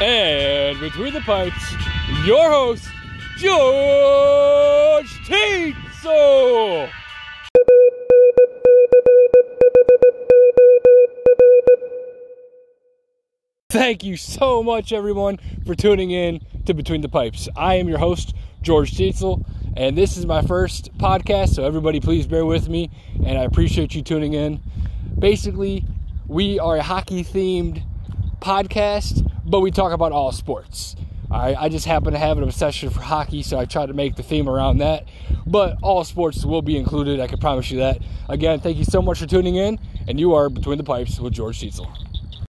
And between the pipes, your host, George Teetzel. Thank you so much, everyone, for tuning in to Between the Pipes. I am your host, George Teetzel, and this is my first podcast, so everybody please bear with me, and I appreciate you tuning in. Basically, we are a hockey themed podcast, but we talk about all sports. I, I just happen to have an obsession for hockey, so I try to make the theme around that. But all sports will be included, I can promise you that. Again, thank you so much for tuning in, and you are Between the Pipes with George Teetzel.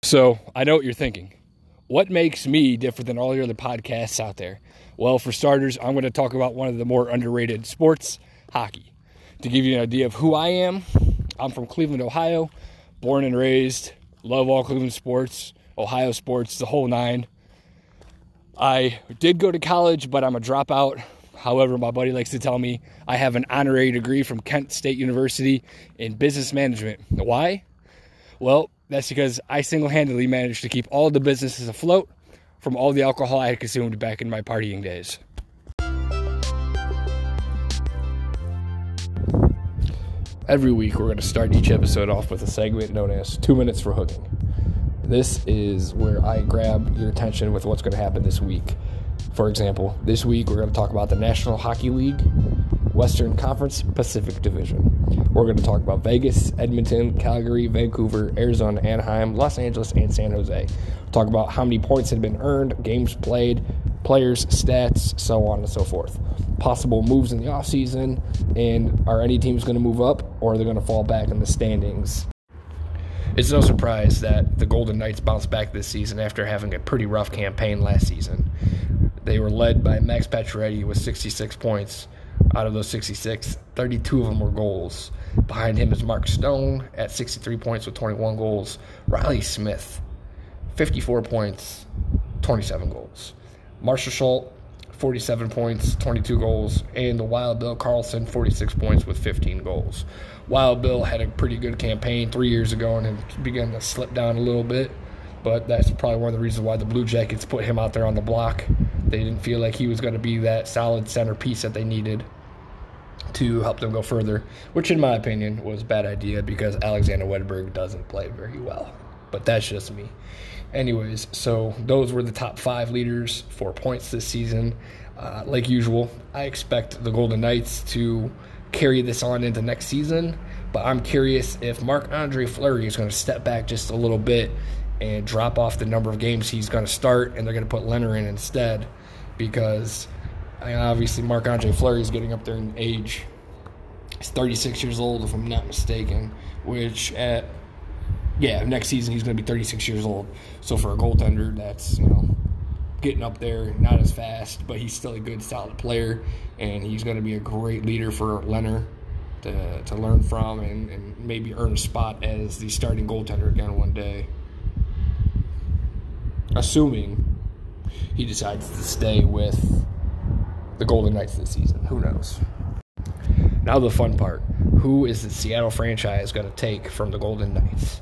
So, I know what you're thinking. What makes me different than all the other podcasts out there? Well, for starters, I'm going to talk about one of the more underrated sports, hockey. To give you an idea of who I am, I'm from Cleveland, Ohio, born and raised, love all Cleveland sports, Ohio sports, the whole nine. I did go to college, but I'm a dropout. However, my buddy likes to tell me I have an honorary degree from Kent State University in business management. Why? Well, that's because I single handedly managed to keep all the businesses afloat from all the alcohol I had consumed back in my partying days. Every week, we're going to start each episode off with a segment known as Two Minutes for Hooking. This is where I grab your attention with what's going to happen this week. For example, this week we're going to talk about the National Hockey League, Western Conference Pacific Division. We're going to talk about Vegas, Edmonton, Calgary, Vancouver, Arizona, Anaheim, Los Angeles, and San Jose. talk about how many points have been earned, games played, players, stats, so on and so forth. Possible moves in the offseason, and are any teams going to move up or are they going to fall back in the standings? It's no surprise that the Golden Knights bounced back this season after having a pretty rough campaign last season. They were led by Max Pacioretty with 66 points. Out of those 66, 32 of them were goals. Behind him is Mark Stone at 63 points with 21 goals. Reilly Smith, 54 points, 27 goals. Marshall Schultz, 47 points, 22 goals, and the Wild Bill Karlsson, 46 points with 15 goals. Wild Bill had a pretty good campaign three years ago and it began to slip down a little bit, but that's probably one of the reasons why the Blue Jackets put him out there on the block. They didn't feel like he was going to be that solid centerpiece that they needed to help them go further, which, in my opinion, was a bad idea because Alexander Wennberg doesn't play very well. But that's just me. Anyways, so those were the top five leaders for points this season. Uh, like usual, I expect the Golden Knights to carry this on into next season, but I'm curious if Marc Andre Fleury is going to step back just a little bit and drop off the number of games he's going to start, and they're going to put Lehner in instead because obviously Marc Andre Fleury is getting up there in age. He's 36 years old, if I'm not mistaken, which at yeah, next season he's going to be 36 years old. So for a goaltender, that's you know getting up there, not as fast, but he's still a good, solid player, and he's going to be a great leader for Lehner to, to learn from and, and maybe earn a spot as the starting goaltender again one day. Assuming he decides to stay with the Golden Knights this season. Who knows? Now, the fun part who is the Seattle franchise going to take from the Golden Knights?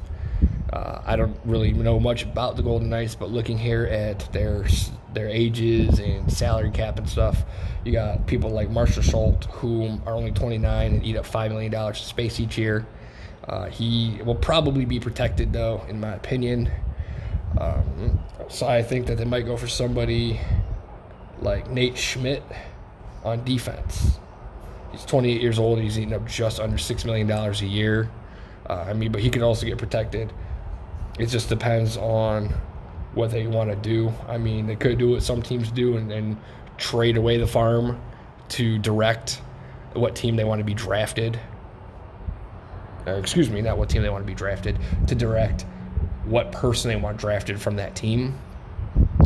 Uh, I don't really know much about the Golden Knights, but looking here at their their ages and salary cap and stuff, you got people like Marshall Schultz, who are only 29 and eat up $5 million of space each year. Uh, he will probably be protected, though, in my opinion. Um, so I think that they might go for somebody like Nate Schmidt on defense. He's 28 years old. He's eating up just under $6 million a year. Uh, I mean, but he could also get protected it just depends on what they want to do. I mean, they could do what some teams do and, and trade away the farm to direct what team they want to be drafted. Uh, excuse me, not what team they want to be drafted, to direct what person they want drafted from that team.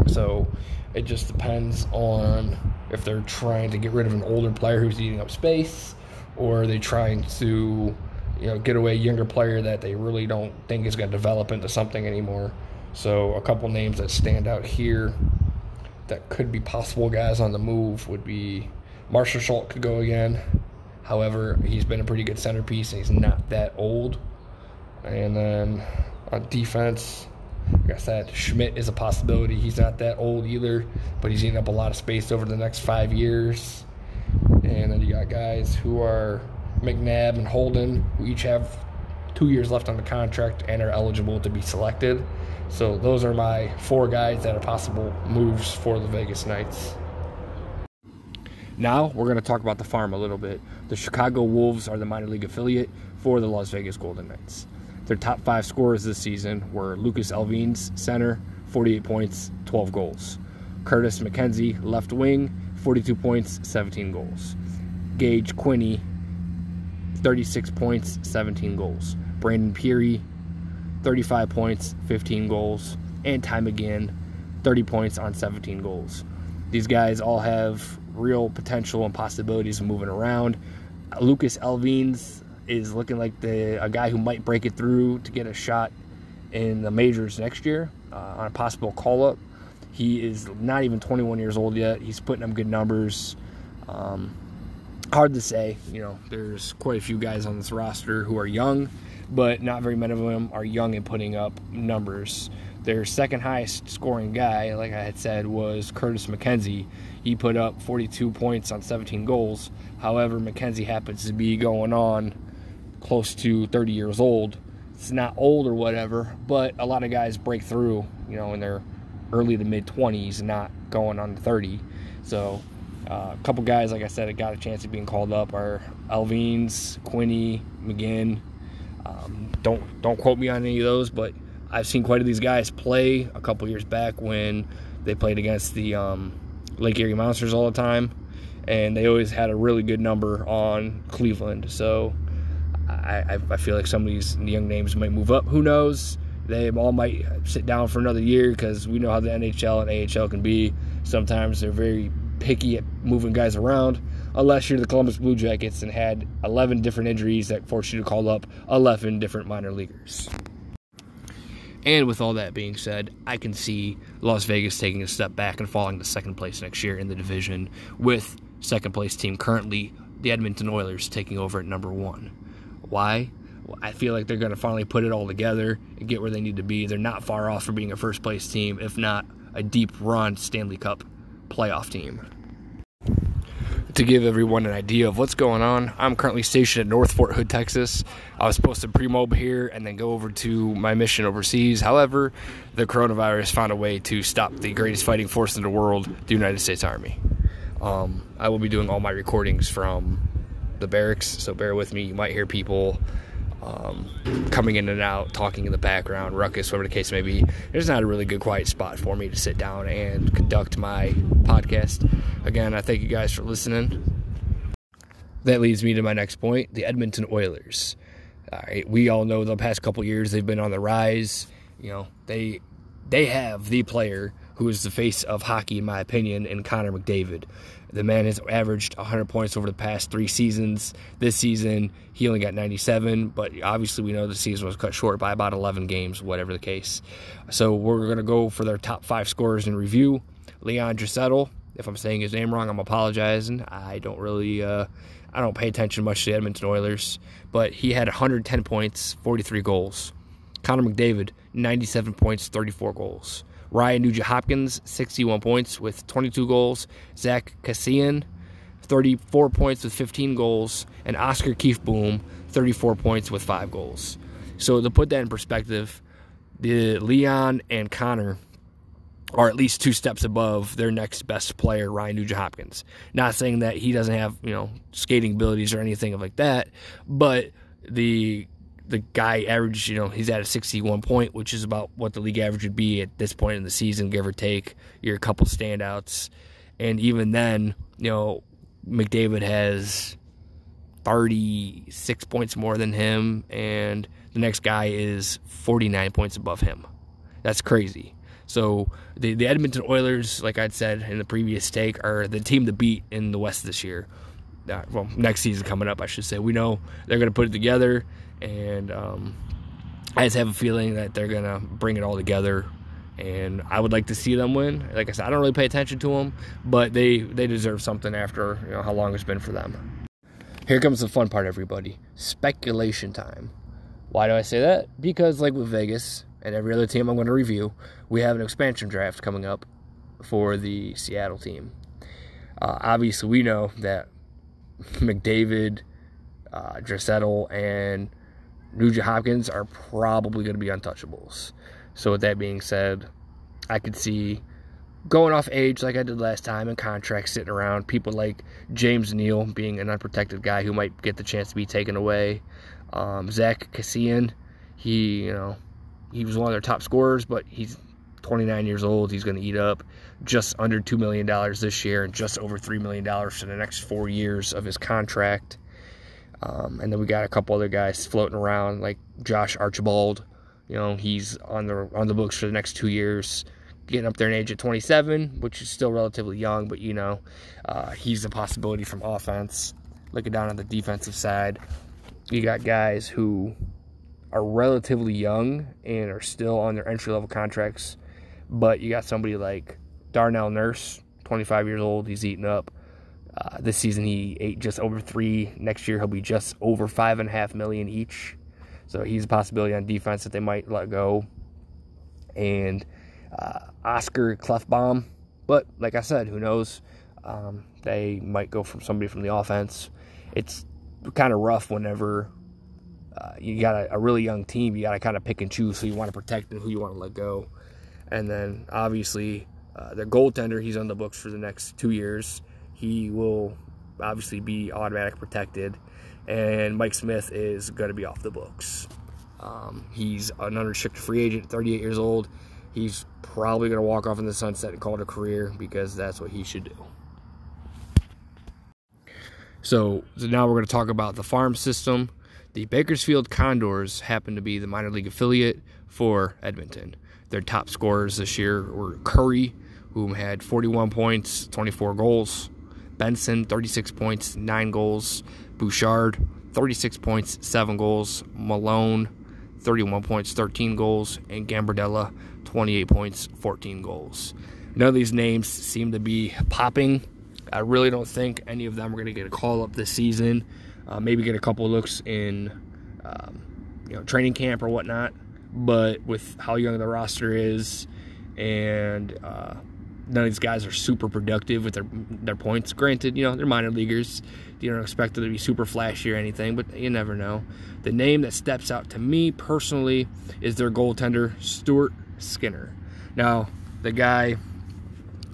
So it just depends on if they're trying to get rid of an older player who's eating up space or are they trying to you know, get away younger player that they really don't think is going to develop into something anymore. So a couple names that stand out here that could be possible guys on the move would be Marshall Schultz could go again. However, he's been a pretty good centerpiece and he's not that old. And then on defense, Like I said, Schmidt is a possibility. He's not that old either, but he's eating up a lot of space over the next five years. And then you got guys who are McNabb and Holden, who each have two years left on the contract and are eligible to be selected. So those are my four guys that are possible moves for the Vegas Knights. Now we're going to talk about the farm a little bit. The Chicago Wolves are the minor league affiliate for the Las Vegas Golden Knights. Their top five scorers this season were Lucas Elvenes, center, 48 points, 12 goals. Curtis McKenzie, left wing, 42 points, 17 goals. Gage Quinney, 36 points, 17 goals. Brandon Pirri, 35 points, 15 goals. And Tye McGinn, 30 points on 17 goals. These guys all have real potential and possibilities of moving around. Lucas Elvenes is looking like the a guy who might break it through to get a shot in the majors next year uh, on a possible call up. He is not even 21 years old yet. He's putting up good numbers. Um, hard to say. You know, there's quite a few guys on this roster who are young, but not very many of them are young and putting up numbers. Their second highest scoring guy, like I had said, was Curtis McKenzie. He put up 42 points on 17 goals. However, McKenzie happens to be going on close to 30 years old. It's not old or whatever, but a lot of guys break through, you know, in their early to mid 20s, not going on 30. So, uh, a couple guys, like I said, that got a chance of being called up are Elvenes, Quinney, McGinn. Um, don't don't quote me on any of those, but I've seen quite a these guys play a couple years back when they played against the um, Lake Erie Monsters all the time, and they always had a really good number on Cleveland. So I, I feel like some of these young names might move up. Who knows? They all might sit down for another year because we know how the NHL and AHL can be. Sometimes they're very picky at moving guys around. Uh, Unless you're the Columbus Blue Jackets and had 11 different injuries that forced you to call up 11 different minor leaguers. And with all that being said, I can see Las Vegas taking a step back and falling to second place next year in the division, with second place team currently the Edmonton Oilers taking over at number one. Why? Well, I feel like they're going to finally put it all together and get where they need to be. They're not far off from being a first place team, if not a deep run Stanley Cup playoff team. To give everyone an idea of what's going on, I'm currently stationed at North Fort Hood, Texas. I was supposed to pre-mob here and then go over to my mission overseas. However, the coronavirus found a way to stop the greatest fighting force in the world, the United States Army. Um, I will be doing all my recordings from the barracks, so bear with me. You might hear people um, coming in and out, talking in the background, ruckus, whatever the case may be. There's not a really good quiet spot for me to sit down and conduct my podcast. Again, I thank you guys for listening. That leads me to my next point the Edmonton Oilers. All right, we all know the past couple years they've been on the rise. You know, they they have the player who is the face of hockey, in my opinion, in Connor McDavid. The man has averaged 100 points over the past three seasons. This season, he only got 97, but obviously we know the season was cut short by about 11 games, whatever the case. So we're going to go for their top five scorers in review. Leon Draisaitl, if I'm saying his name wrong, I'm apologizing. I don't really, uh, I don't pay attention much to the Edmonton Oilers, but he had 110 points, 43 goals. Connor McDavid, 97 points, 34 goals. Ryan Nugent Hopkins, 61 points with 22 goals. Zack Kassian, 34 points with 15 goals. And Oscar Klefbom, 34 points with 5 goals. So to put that in perspective, the Leon and Connor are at least two steps above their next best player, Ryan Nugent Hopkins. Not saying that he doesn't have, you know, skating abilities or anything like that, but the the guy averaged, you know, he's at a 61 point, which is about what the league average would be at this point in the season, give or take. You're a couple standouts. And even then, you know, McDavid has 36 points more than him, and the next guy is 49 points above him. That's crazy. So the, the Edmonton Oilers, like I'd said in the previous take, are the team to beat in the West this year. Uh, well, next season coming up, I should say. We know they're going to put it together and um, I just have a feeling that they're gonna bring it all together. And I would like to see them win. Like I said, I don't really pay attention to them, but they they deserve something after you know how long it's been for them. Here comes the fun part, everybody. Speculation time. Why do I say that? Because like with Vegas and every other team I'm going to review, we have an expansion draft coming up for the Seattle team. Uh, obviously, we know that McDavid, uh, Draisaitl, and Nugent Hopkins are probably going to be untouchables. So, with that being said, I could see going off age like I did last time and contracts sitting around. People like James Neal being an unprotected guy who might get the chance to be taken away. Um, Zack Kassian, he, you know, he was one of their top scorers, but he's 29 years old. He's going to eat up just under $2 million this year and just over $3 million for the next four years of his contract. Um, and then we got a couple other guys floating around like Josh Archibald. You know, he's on the on the books for the next two years, getting up there in age at 27, which is still relatively young, but you know, uh, he's a possibility from offense. Looking down on the defensive side, you got guys who are relatively young and are still on their entry level contracts, but you got somebody like Darnell Nurse, 25 years old, he's eating up. Uh, this season he ate just over three. Next year he'll be just over five and a half million each. So he's a possibility on defense that they might let go. And uh, Oscar Klefbom, but like I said, who knows? Um, they might go from somebody from the offense. It's kind of rough whenever uh, you got a, a, really young team. You got to kind of pick and choose who you want to protect and who you want to let go. And then obviously uh, their goaltender, he's on the books for the next two years. He will obviously be automatic protected. And Mike Smith is going to be off the books. Um, he's an unrestricted free agent, 38 years old. He's probably going to walk off in the sunset and call it a career because that's what he should do. So, so now we're going to talk about the farm system. The Bakersfield Condors happen to be the minor league affiliate for Edmonton. Their top scorers this year were Currie, who had 41 points, 24 goals. Benson, 36 points, 9 goals. Bouchard, 36 points, 7 goals. Malone, 31 points, 13 goals. And Gambardella, 28 points, 14 goals. None of these names seem to be popping. I really don't think any of them are going to get a call up this season. Uh, maybe get a couple looks in, um, you know, training camp or whatnot. But with how young the roster is, and uh, none of these guys are super productive with their their points. Granted, you know they're minor leaguers. You don't expect them to be super flashy or anything, but you never know. The name that steps out to me personally is their goaltender Stuart Skinner. Now the guy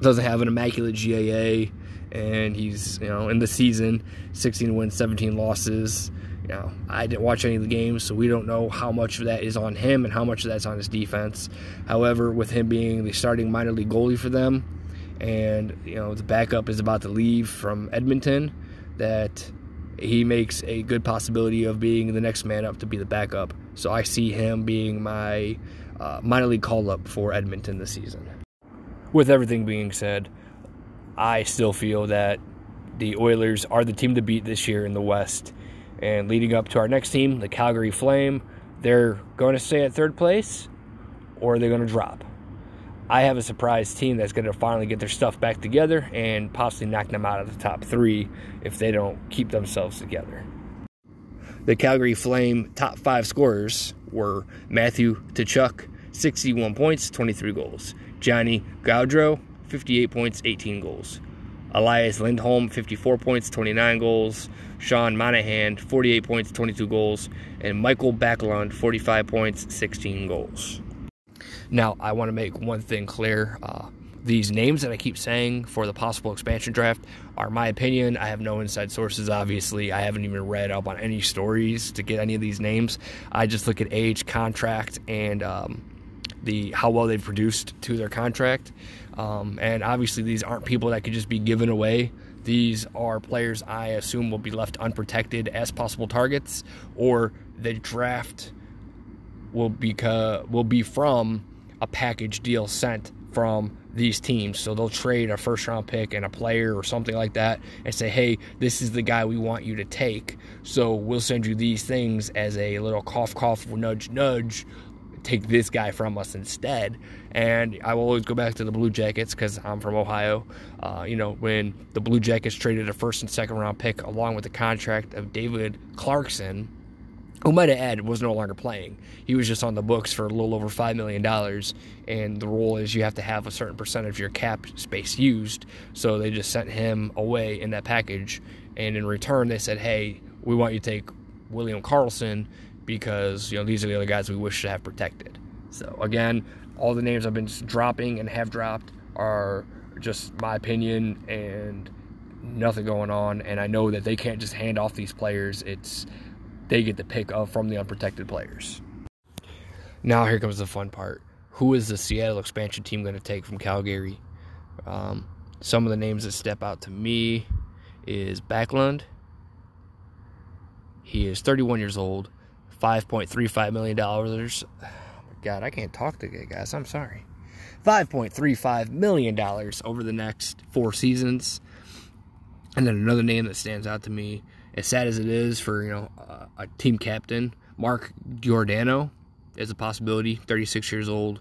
doesn't have an immaculate GAA, and he's you know in the season 16 wins, 17 losses. You know, I didn't watch any of the games, so we don't know how much of that is on him and how much of that's on his defense. However, with him being the starting minor league goalie for them, and you know the backup is about to leave from Edmonton, that he makes a good possibility of being the next man up to be the backup. So I see him being my uh, minor league call up for Edmonton this season. With everything being said, I still feel that the Oilers are the team to beat this year in the West and leading up to our next team, the Calgary Flame, they're going to stay at third place or they're going to drop. I have a surprise team that's going to finally get their stuff back together and possibly knock them out of the top three if they don't keep themselves together. The Calgary Flame top five scorers were Matthew Tkachuk, 61 points, 23 goals. Johnny Gaudreau, 58 points, 18 goals. Elias Lindholm, 54 points, 29 goals. Sean Monahan, 48 points, 22 goals. And Michael Backlund, 45 points, 16 goals. Now, I want to make one thing clear. Uh, these names that I keep saying for the possible expansion draft are my opinion. I have no inside sources, obviously. I haven't even read up on any stories to get any of these names. I just look at age, contract, and um, the how well they've produced to their contract. Um, and obviously, these aren't people that could just be given away. These are players I assume will be left unprotected as possible targets, or the draft will be will be from a package deal sent from these teams. So they'll trade a first round pick and a player or something like that and say, hey, this is the guy we want you to take. So we'll send you these things as a little cough, cough, nudge, nudge take this guy from us instead. And I will always go back to the Blue Jackets because I'm from Ohio. Uh, you know, when the Blue Jackets traded a first and second round pick along with the contract of David Clarkson, who might have added was no longer playing. He was just on the books for a little over $5 million. And the rule is you have to have a certain percentage of your cap space used. So they just sent him away in that package. And in return, they said, hey, we want you to take William Karlsson because, you know, these are the other guys we wish to have protected. So again, all the names I've been dropping and have dropped are just my opinion and nothing going on. And I know that they can't just hand off these players. It's they get the pick of from the unprotected players. Now here comes the fun part. Who is the Seattle expansion team going to take from Calgary? Um, some of the names that step out to me is Backlund. He is 31 years old, 5.35 million dollars. Oh God, I can't talk to guys. I'm sorry. 5.35 million dollars over the next four seasons. And then another name that stands out to me as sad as it is for you know uh, a team captain, Mark Giordano is a possibility. 36 years old.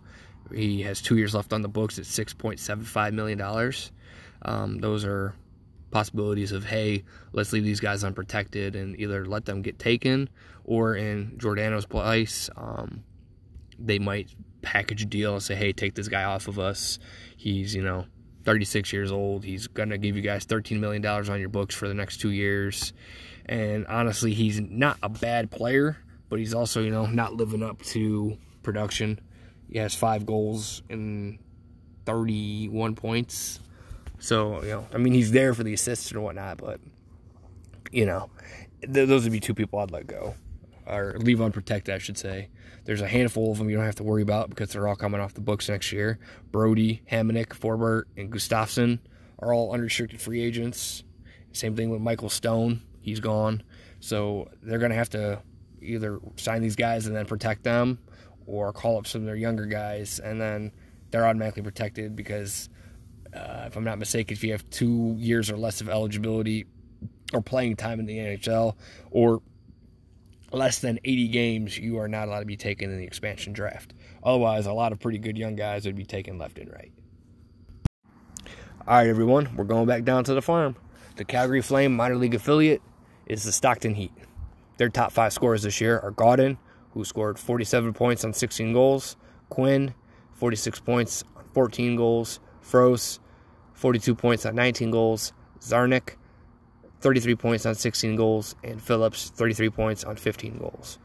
He has two years left on the books at 6.75 million dollars. Um, those are possibilities of hey, let's leave these guys unprotected and either let them get taken, or in Giordano's place, um, they might package a deal and say, hey, take this guy off of us. He's you know 36 years old. He's going to give you guys $13 million on your books for the next two years. And honestly, he's not a bad player, but he's also, you know, not living up to production. He has five goals and 31 points. So, you know, I mean, he's there for the assists and whatnot, but, you know, th- those would be two people I'd let go. Or leave unprotected, I should say. There's a handful of them you don't have to worry about because they're all coming off the books next year. Brodie, Hamonic, Forbort, and Gustafsson are all unrestricted free agents. Same thing with Michael Stone. He's gone. So they're going to have to either sign these guys and then protect them or call up some of their younger guys and then they're automatically protected because uh, if I'm not mistaken, if you have two years or less of eligibility or playing time in the NHL or less than 80 games, you are not allowed to be taken in the expansion draft. Otherwise, a lot of pretty good young guys would be taken left and right. All right, everyone, we're going back down to the farm. The Calgary Flame minor league affiliate is the Stockton Heat. Their top five scorers this year are Gawdin, who scored 47 points on 16 goals, Quinn, 46 points on 14 goals, Frost, 42 points on 19 goals, Czarnik, 33 points on 16 goals, and Phillips 33 points on 15 goals.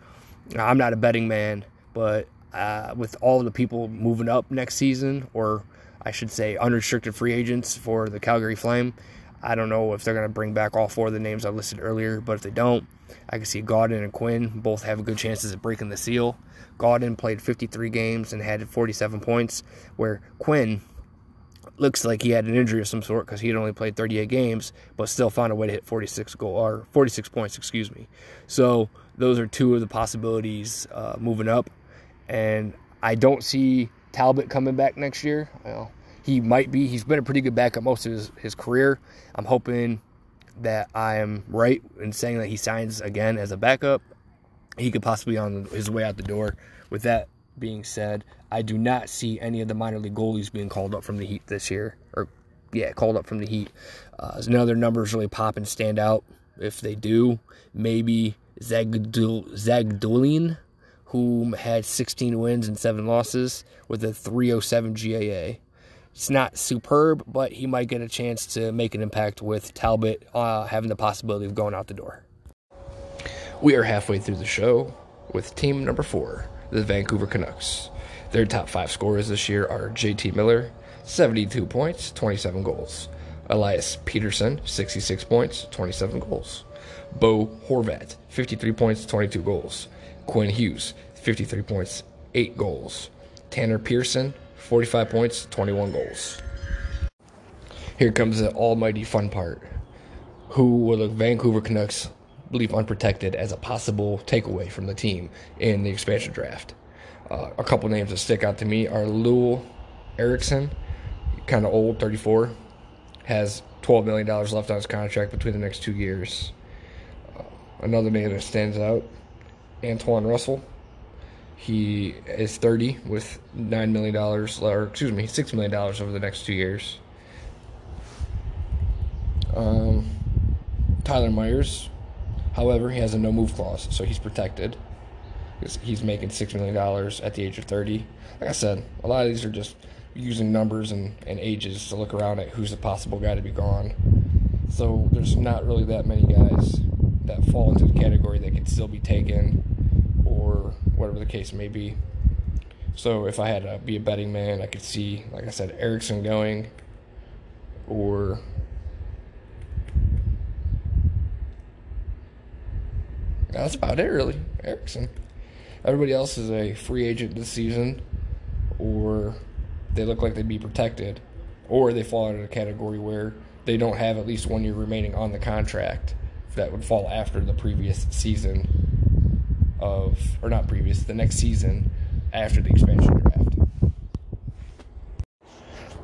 Now, I'm not a betting man, but uh, with all the people moving up next season, or I should say unrestricted free agents for the Calgary Flame, I don't know if they're going to bring back all four of the names I listed earlier, but if they don't, I can see Gawdin and Quinn both have good chances at breaking the seal. Gawdin played 53 games and had 47 points, where Quinn looks like he had an injury of some sort because he had only played 38 games, but still found a way to hit 46 goal or 46 points, excuse me. So those are two of the possibilities uh, moving up, and I don't see Talbot coming back next year. Well, he might be. He's been a pretty good backup most of his, his career. I'm hoping that I am right in saying that he signs again as a backup. He could possibly on his way out the door. With that being said, I do not see any of the minor league goalies being called up from the Heat this year. Or, yeah, called up from the Heat. Uh, none of their numbers really pop and stand out. If they do, maybe Zagdul- who had 16 wins and 7 losses with a 307 GAA. It's not superb, but he might get a chance to make an impact with Talbot uh, having the possibility of going out the door. We are halfway through the show with team number four, the Vancouver Canucks. Their top five scorers this year are JT Miller, 72 points, 27 goals. Elias Pettersson, 66 points, 27 goals. Bo Horvat, 53 points, 22 goals. Quinn Hughes, 53 points, 8 goals. Tanner Pearson, 45 points, 21 goals. Here comes the almighty fun part. Who will the Vancouver Canucks leave unprotected as a possible takeaway from the team in the expansion draft? Uh, a couple names that stick out to me are Loui Eriksson, kind of old, 34, has $12 million left on his contract between the next two years. Uh, another name that stands out, Antoine Roussel. He is 30 with $9 million, or excuse me, $6 million over the next two years. Um, Tyler Myers, however, he has a no move clause, so he's protected. He's making $6 million at the age of 30. Like I said, a lot of these are just using numbers and, and ages to look around at who's the possible guy to be gone. So there's not really that many guys that fall into the category that can still be taken or whatever the case may be. So if I had to be a betting man, I could see, like I said, Eriksson going or that's about it really. Eriksson. Everybody else is a free agent this season or they look like they'd be protected or they fall into a category where they don't have at least one year remaining on the contract that would fall after the previous season of or not previous, the next season after the expansion draft.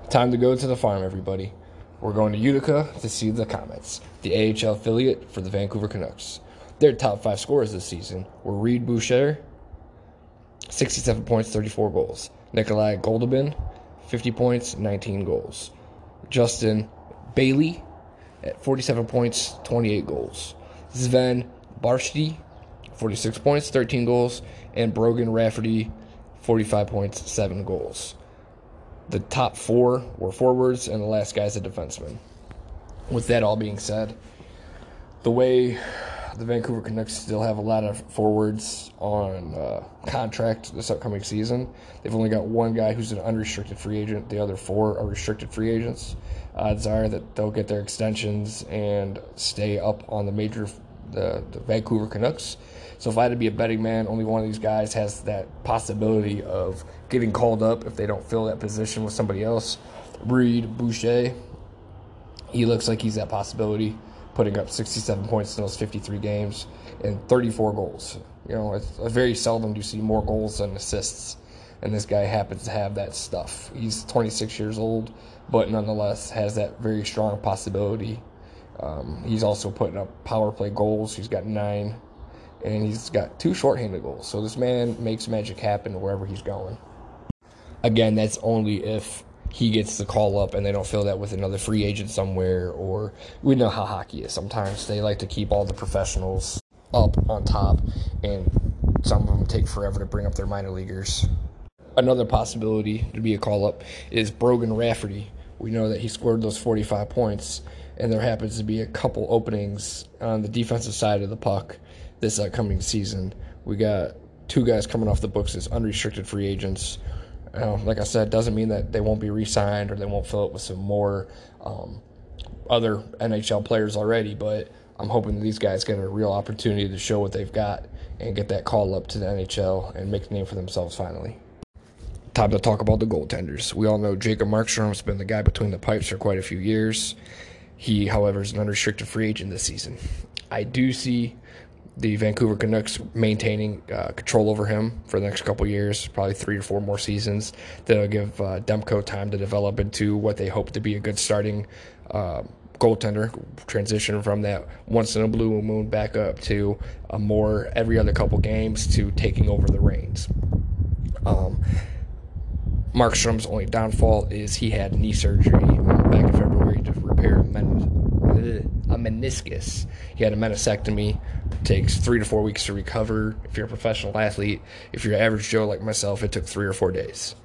Time to go to the farm, everybody. We're going to Utica to see the Comets, the AHL affiliate for the Vancouver Canucks. Their top five scorers this season were Reid Boucher, 67 points, 34 goals. Nikolai Goldobin, 50 points, 19 goals. Justin Bailey at 47 points, 28 goals. Sven Baertschi, 46 points, 13 goals. And Brogan Rafferty, 45 points, 7 goals. The top four were forwards, and the last guy's a defenseman. With that all being said, the way the Vancouver Canucks still have a lot of forwards on uh, contract this upcoming season. They've only got one guy who's an unrestricted free agent. The other four are restricted free agents. Odds are that they'll get their extensions and stay up on the major, the, the Vancouver Canucks. So if I had to be a betting man, only one of these guys has that possibility of getting called up if they don't fill that position with somebody else. Reid Boucher, he looks like he's that possibility putting up 67 points in those 53 games and 34 goals. You know, it's very seldom do you see more goals than assists, and this guy happens to have that stuff. He's 26 years old, but nonetheless has that very strong possibility. Um, he's also putting up power play goals. He's got nine, and he's got two shorthanded goals. So this man makes magic happen wherever he's going. Again, that's only if he gets the call up and they don't fill that with another free agent somewhere or we know how hockey is. Sometimes they like to keep all the professionals up on top and some of them take forever to bring up their minor leaguers. Another possibility to be a call up is brogan rafferty. We know that he scored those 45 points and there happens to be a couple openings on the defensive side of the puck this upcoming season. We got two guys coming off the books as unrestricted free agents like I said, doesn't mean that they won't be re-signed or they won't fill it with some more um, other NHL players already. But I'm hoping these guys get a real opportunity to show what they've got and get that call up to the NHL and make a name for themselves finally. Time to talk about the goaltenders. We all know Jacob Markstrom's been the guy between the pipes for quite a few years. He, however, is an unrestricted free agent this season. I do see the Vancouver Canucks maintaining uh, control over him for the next couple years, probably three or four more seasons. That'll give uh, Demko time to develop into what they hope to be a good starting uh, goaltender. Transition from that once in a blue moon back up to a more every other couple games to taking over the reins. Um, Markstrom's only downfall is he had knee surgery back in February to repair a meniscus. He had a meniscectomy. takes three to four weeks to recover. If you're a professional athlete, if you're an average Joe like myself, it took three or four days.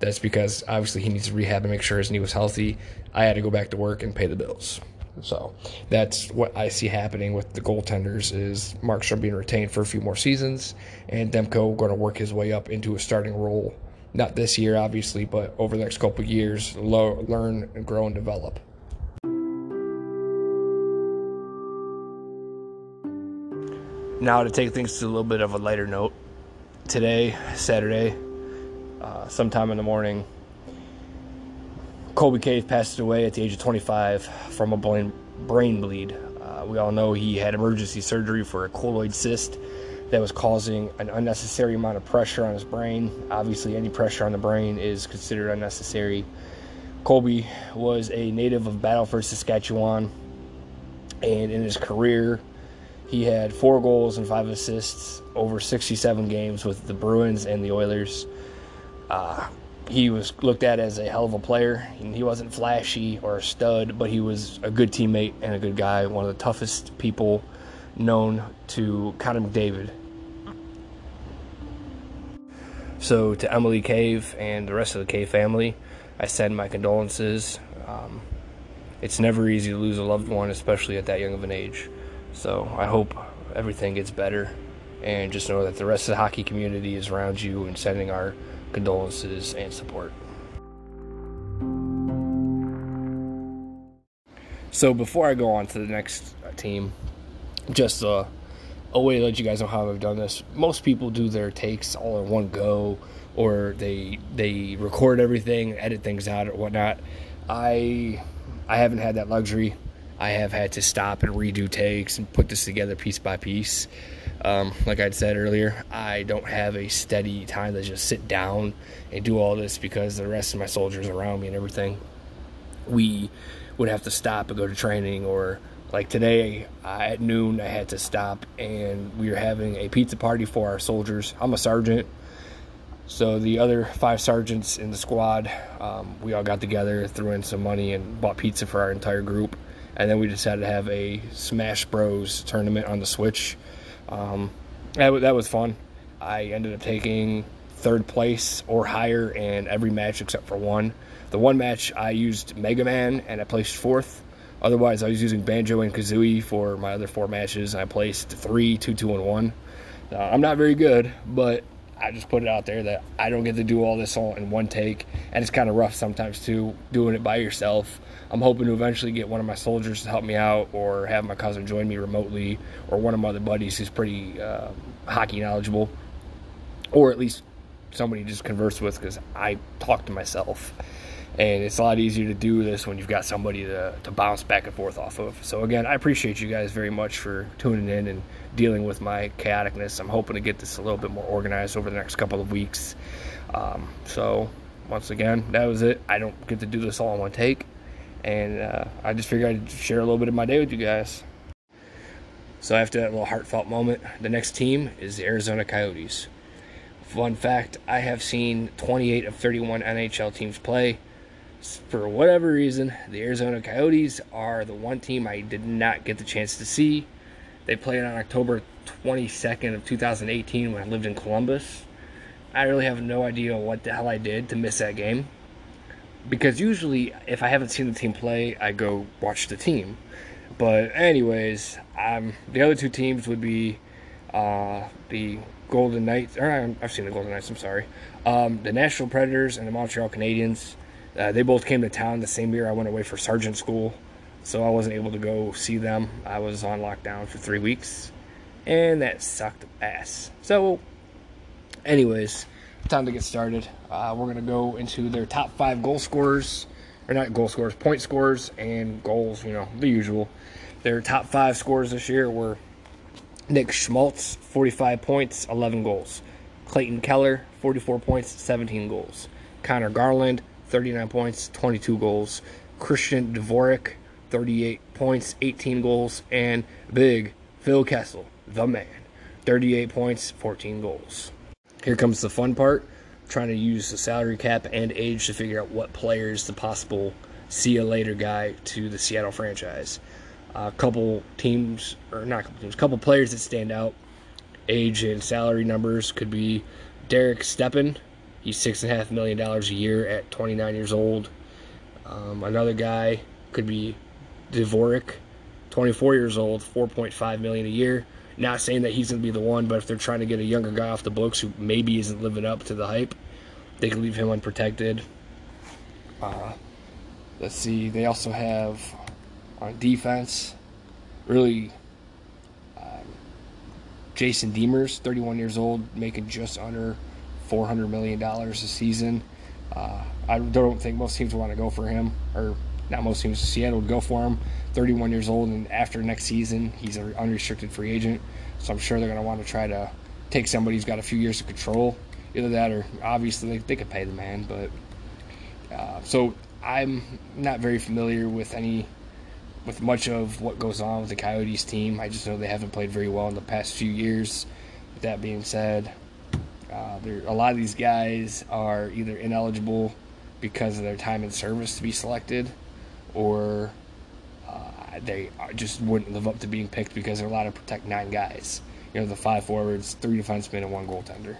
That's because obviously he needs to rehab and make sure his knee was healthy. I had to go back to work and pay the bills. So that's what I see happening with the goaltenders is Markstrom being retained for a few more seasons and Demko going to work his way up into a starting role. Not this year, obviously, but over the next couple years, learn, and grow, and develop. Now, to take things to a little bit of a lighter note, today, Saturday, uh, sometime in the morning, Colby Cave passed away at the age of 25 from a brain, brain bleed. Uh, we all know he had emergency surgery for a colloid cyst that was causing an unnecessary amount of pressure on his brain. Obviously, any pressure on the brain is considered unnecessary. Colby was a native of Battleford, Saskatchewan, and in his career, he had four goals and five assists over 67 games with the Bruins and the Oilers. Uh, he was looked at as a hell of a player. He wasn't flashy or a stud, but he was a good teammate and a good guy. One of the toughest people known to Connor McDavid. So, to Emily Cave and the rest of the Cave family, I send my condolences. Um, it's never easy to lose a loved one, especially at that young of an age. So, I hope everything gets better. And just know that the rest of the hockey community is around you and sending our condolences and support. So, before I go on to the next team, just uh, a way to let you guys know how I've done this. Most people do their takes all in one go, or they they record everything, edit things out, or whatnot. I I haven't had that luxury. I have had to stop and redo takes and put this together piece by piece. Um, like I said earlier, I don't have a steady time to just sit down and do all this because the rest of my soldiers around me and everything, we would have to stop and go to training or like today at noon, I had to stop and we were having a pizza party for our soldiers. I'm a sergeant, so the other five sergeants in the squad, um, we all got together, threw in some money, and bought pizza for our entire group. And then we decided to have a Smash Bros tournament on the Switch. Um, that, that was fun. I ended up taking third place or higher in every match except for one. The one match I used Mega Man and I placed fourth. Otherwise, I was using Banjo and Kazooie for my other four matches. I placed three, two, two, and one. Uh, I'm not very good, but I just put it out there that I don't get to do all this all in one take, and it's kind of rough sometimes too, doing it by yourself. I'm hoping to eventually get one of my soldiers to help me out, or have my cousin join me remotely, or one of my other buddies who's pretty uh, hockey knowledgeable, or at least somebody to just converse with because I talk to myself and it's a lot easier to do this when you've got somebody to, to bounce back and forth off of. So again, I appreciate you guys very much for tuning in and dealing with my chaoticness. I'm hoping to get this a little bit more organized over the next couple of weeks. Um, so once again, that was it. I don't get to do this all in one take, and uh, I just figured I'd share a little bit of my day with you guys. So after that little heartfelt moment, the next team is the Arizona Coyotes. Fun fact: I have seen 28 of 31 NHL teams play for whatever reason, the Arizona Coyotes are the one team I did not get the chance to see. They played on October 22nd of 2018 when I lived in Columbus. I really have no idea what the hell I did to miss that game. Because usually, if I haven't seen the team play, I go watch the team. But anyways, um, the other two teams would be uh, the Golden Knights. Or I've seen the Golden Knights. I'm sorry. Um, the Nashville Predators and the Montreal Canadiens. Uh, they both came to town the same year I went away for sergeant school, so I wasn't able to go see them. I was on lockdown for three weeks, and that sucked ass. So, anyways, time to get started. Uh, we're gonna go into their top five goal scorers, or not goal scorers, point scorers, and goals. You know, the usual. Their top five scores this year were Nick Schmaltz, 45 points, 11 goals. Clayton Keller, 44 points, 17 goals. Conor Garland, 39 points, 22 goals. Christian Dvorak, 38 points, 18 goals. And big Phil Kessel, the man, 38 points, 14 goals. Here comes the fun part trying to use the salary cap and age to figure out what players the possible see you later guy to the Seattle franchise. A couple teams, or not a couple teams, couple players that stand out. Age and salary numbers could be Derek Stepan, He's six and a half million dollars a year at 29 years old. Um, another guy could be Dvorak, 24 years old, 4.5 million a year. Not saying that he's going to be the one, but if they're trying to get a younger guy off the books who maybe isn't living up to the hype, they can leave him unprotected. Uh, let's see. They also have on defense, really, um, Jason Demers, 31 years old, making just under $400 million a season. Uh, I don't think most teams want to go for him, or not most teams. Seattle would go for him. 31 years old, and after next season, he's an unrestricted free agent. So I'm sure they're going to want to try to take somebody who's got a few years of control. Either that, or obviously they, they could pay the man. But uh, so I'm not very familiar with any with much of what goes on with the Coyotes team. I just know they haven't played very well in the past few years. With that being said, uh, a lot of these guys are either ineligible because of their time in service to be selected, or uh, they just wouldn't live up to being picked because they're allowed to protect nine guys. You know, the five forwards, three defensemen, and one goaltender.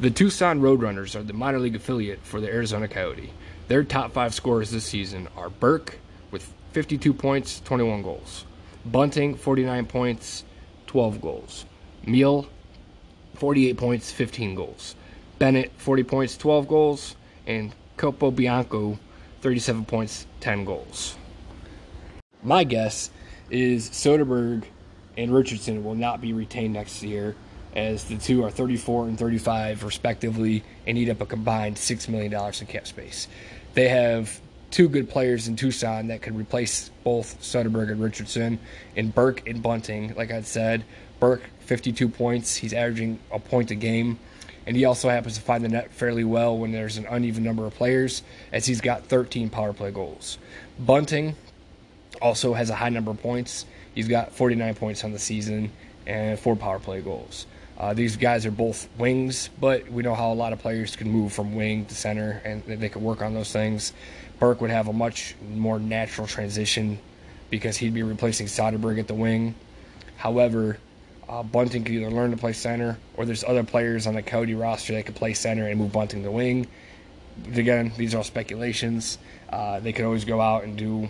The Tucson Roadrunners are the minor league affiliate for the Arizona Coyote. Their top five scorers this season are Burke with 52 points, 21 goals. Bunting, 49 points, 12 goals. Meal, 48 points, 15 goals. Bennett, 40 points, 12 goals. And Capobianco 37 points, 10 goals. My guess is Soderberg and Richardson will not be retained next year as the two are 34 and 35 respectively and eat up a combined $6 million in cap space. They have two good players in Tucson that could replace both Soderberg and Richardson, and Burke and Bunting. Like I said, Burke 52 points. He's averaging a point a game, and he also happens to find the net fairly well when there's an uneven number of players, as he's got 13 power play goals. Bunting also has a high number of points. He's got 49 points on the season and four power play goals. Uh, these guys are both wings, but we know how a lot of players can move from wing to center, and they can work on those things. Burke would have a much more natural transition because he'd be replacing Soderberg at the wing. However, uh, Bunting could either learn to play center, or there's other players on the Cody roster that could play center and move Bunting to wing. But Again, these are all speculations. Uh, they could always go out and do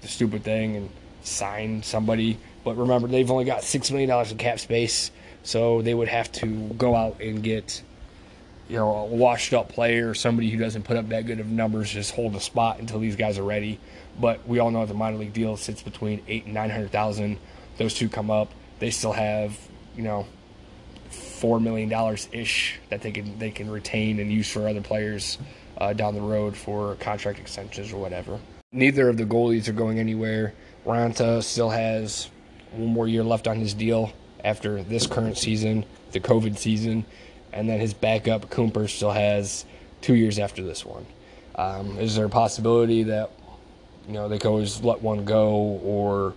the stupid thing and sign somebody. But remember, they've only got $6 million in cap space so they would have to go out and get, you know, a washed up player or somebody who doesn't put up that good of numbers, just hold a spot until these guys are ready. But we all know the minor league deal sits between eight and nine hundred thousand. Those two come up. They still have, you know, four million dollars ish that they can they can retain and use for other players uh, down the road for contract extensions or whatever. Neither of the goalies are going anywhere. Raanta still has one more year left on his deal after this current season, the COVID season, and then his backup Kuemper still has two years after this one. Um, is there a possibility that you know they could always let one go or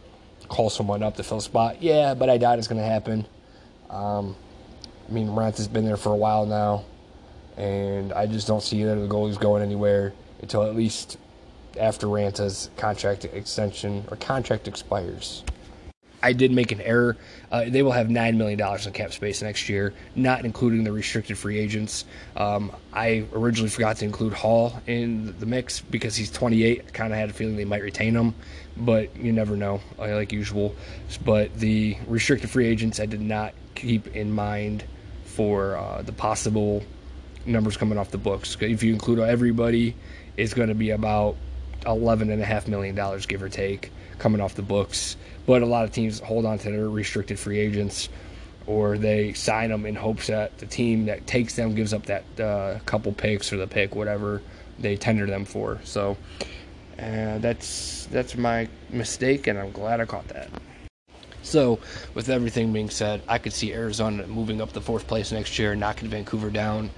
call someone up to fill a spot? Yeah, but I doubt it's going to happen. Um, I mean, Rance has been there for a while now, and I just don't see either of the goalies going anywhere until at least after Raanta's contract extension or contract expires. I did make an error. Uh, they will have $9 million in cap space next year, not including the restricted free agents. Um, I originally forgot to include Hall in the mix because he's 28. I kind of had a feeling they might retain him, but you never know, uh, like usual. But the restricted free agents I did not keep in mind for uh, the possible numbers coming off the books. If you include everybody, it's going to be about $11.5 million, give or take, coming off the books but a lot of teams hold on to their restricted free agents or they sign them in hopes that the team that takes them gives up that uh, couple picks or the pick, whatever they tender them for. So uh, that's that's my mistake, and I'm glad I caught that. So, with everything being said, I could see Arizona moving up the fourth place next year, knocking Vancouver down,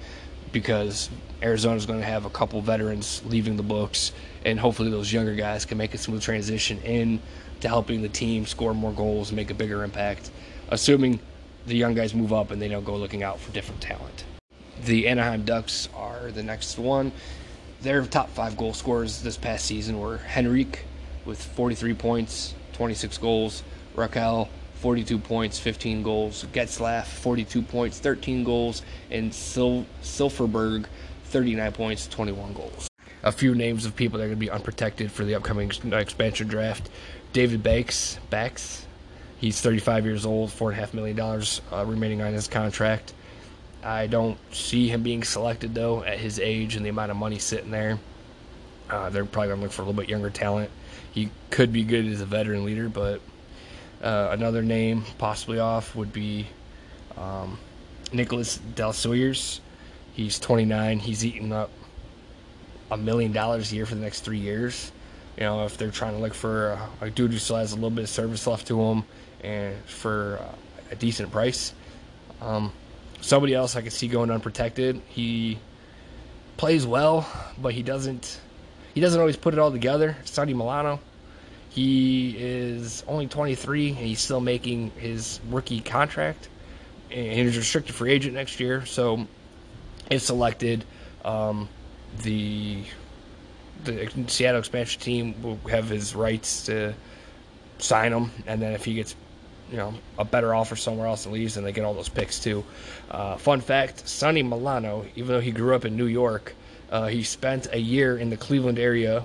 because Arizona is going to have a couple veterans leaving the books, and hopefully those younger guys can make a smooth transition in to helping the team score more goals and make a bigger impact, assuming the young guys move up and they don't go looking out for different talent. The Anaheim Ducks are the next one. Their top five goal scorers this past season were Henrique with 43 points, 26 goals, Rakell 42 points, 15 goals, Getzlaf 42 points, 13 goals, and Sil- Silfverberg 39 points, 21 goals. A few names of people that are going to be unprotected for the upcoming expansion draft. David Banks, Backes, he's 35 years old, four and a half million dollars uh, remaining on his contract. I don't see him being selected though at his age and the amount of money sitting there. Uh, they're probably going to look for a little bit younger talent. He could be good as a veteran leader, but uh, another name possibly off would be um, Nicholas Deslauriers. He's 29. He's eating up a million dollars a year for the next three years. You know, if they're trying to look for a, a dude who still has a little bit of service left to him and for uh, a decent price. Um, somebody else I could see going unprotected. He plays well, but he doesn't. He doesn't always put it all together. Sonny Milano. He is only 23 and he's still making his rookie contract. And he's restricted free agent next year. So, if selected, um, the the Seattle expansion team will have his rights to sign him, and then if he gets you know a better offer somewhere else and leaves, and they get all those picks too. Uh, fun fact: Sonny Milano, even though he grew up in New York, uh, he spent a year in the Cleveland area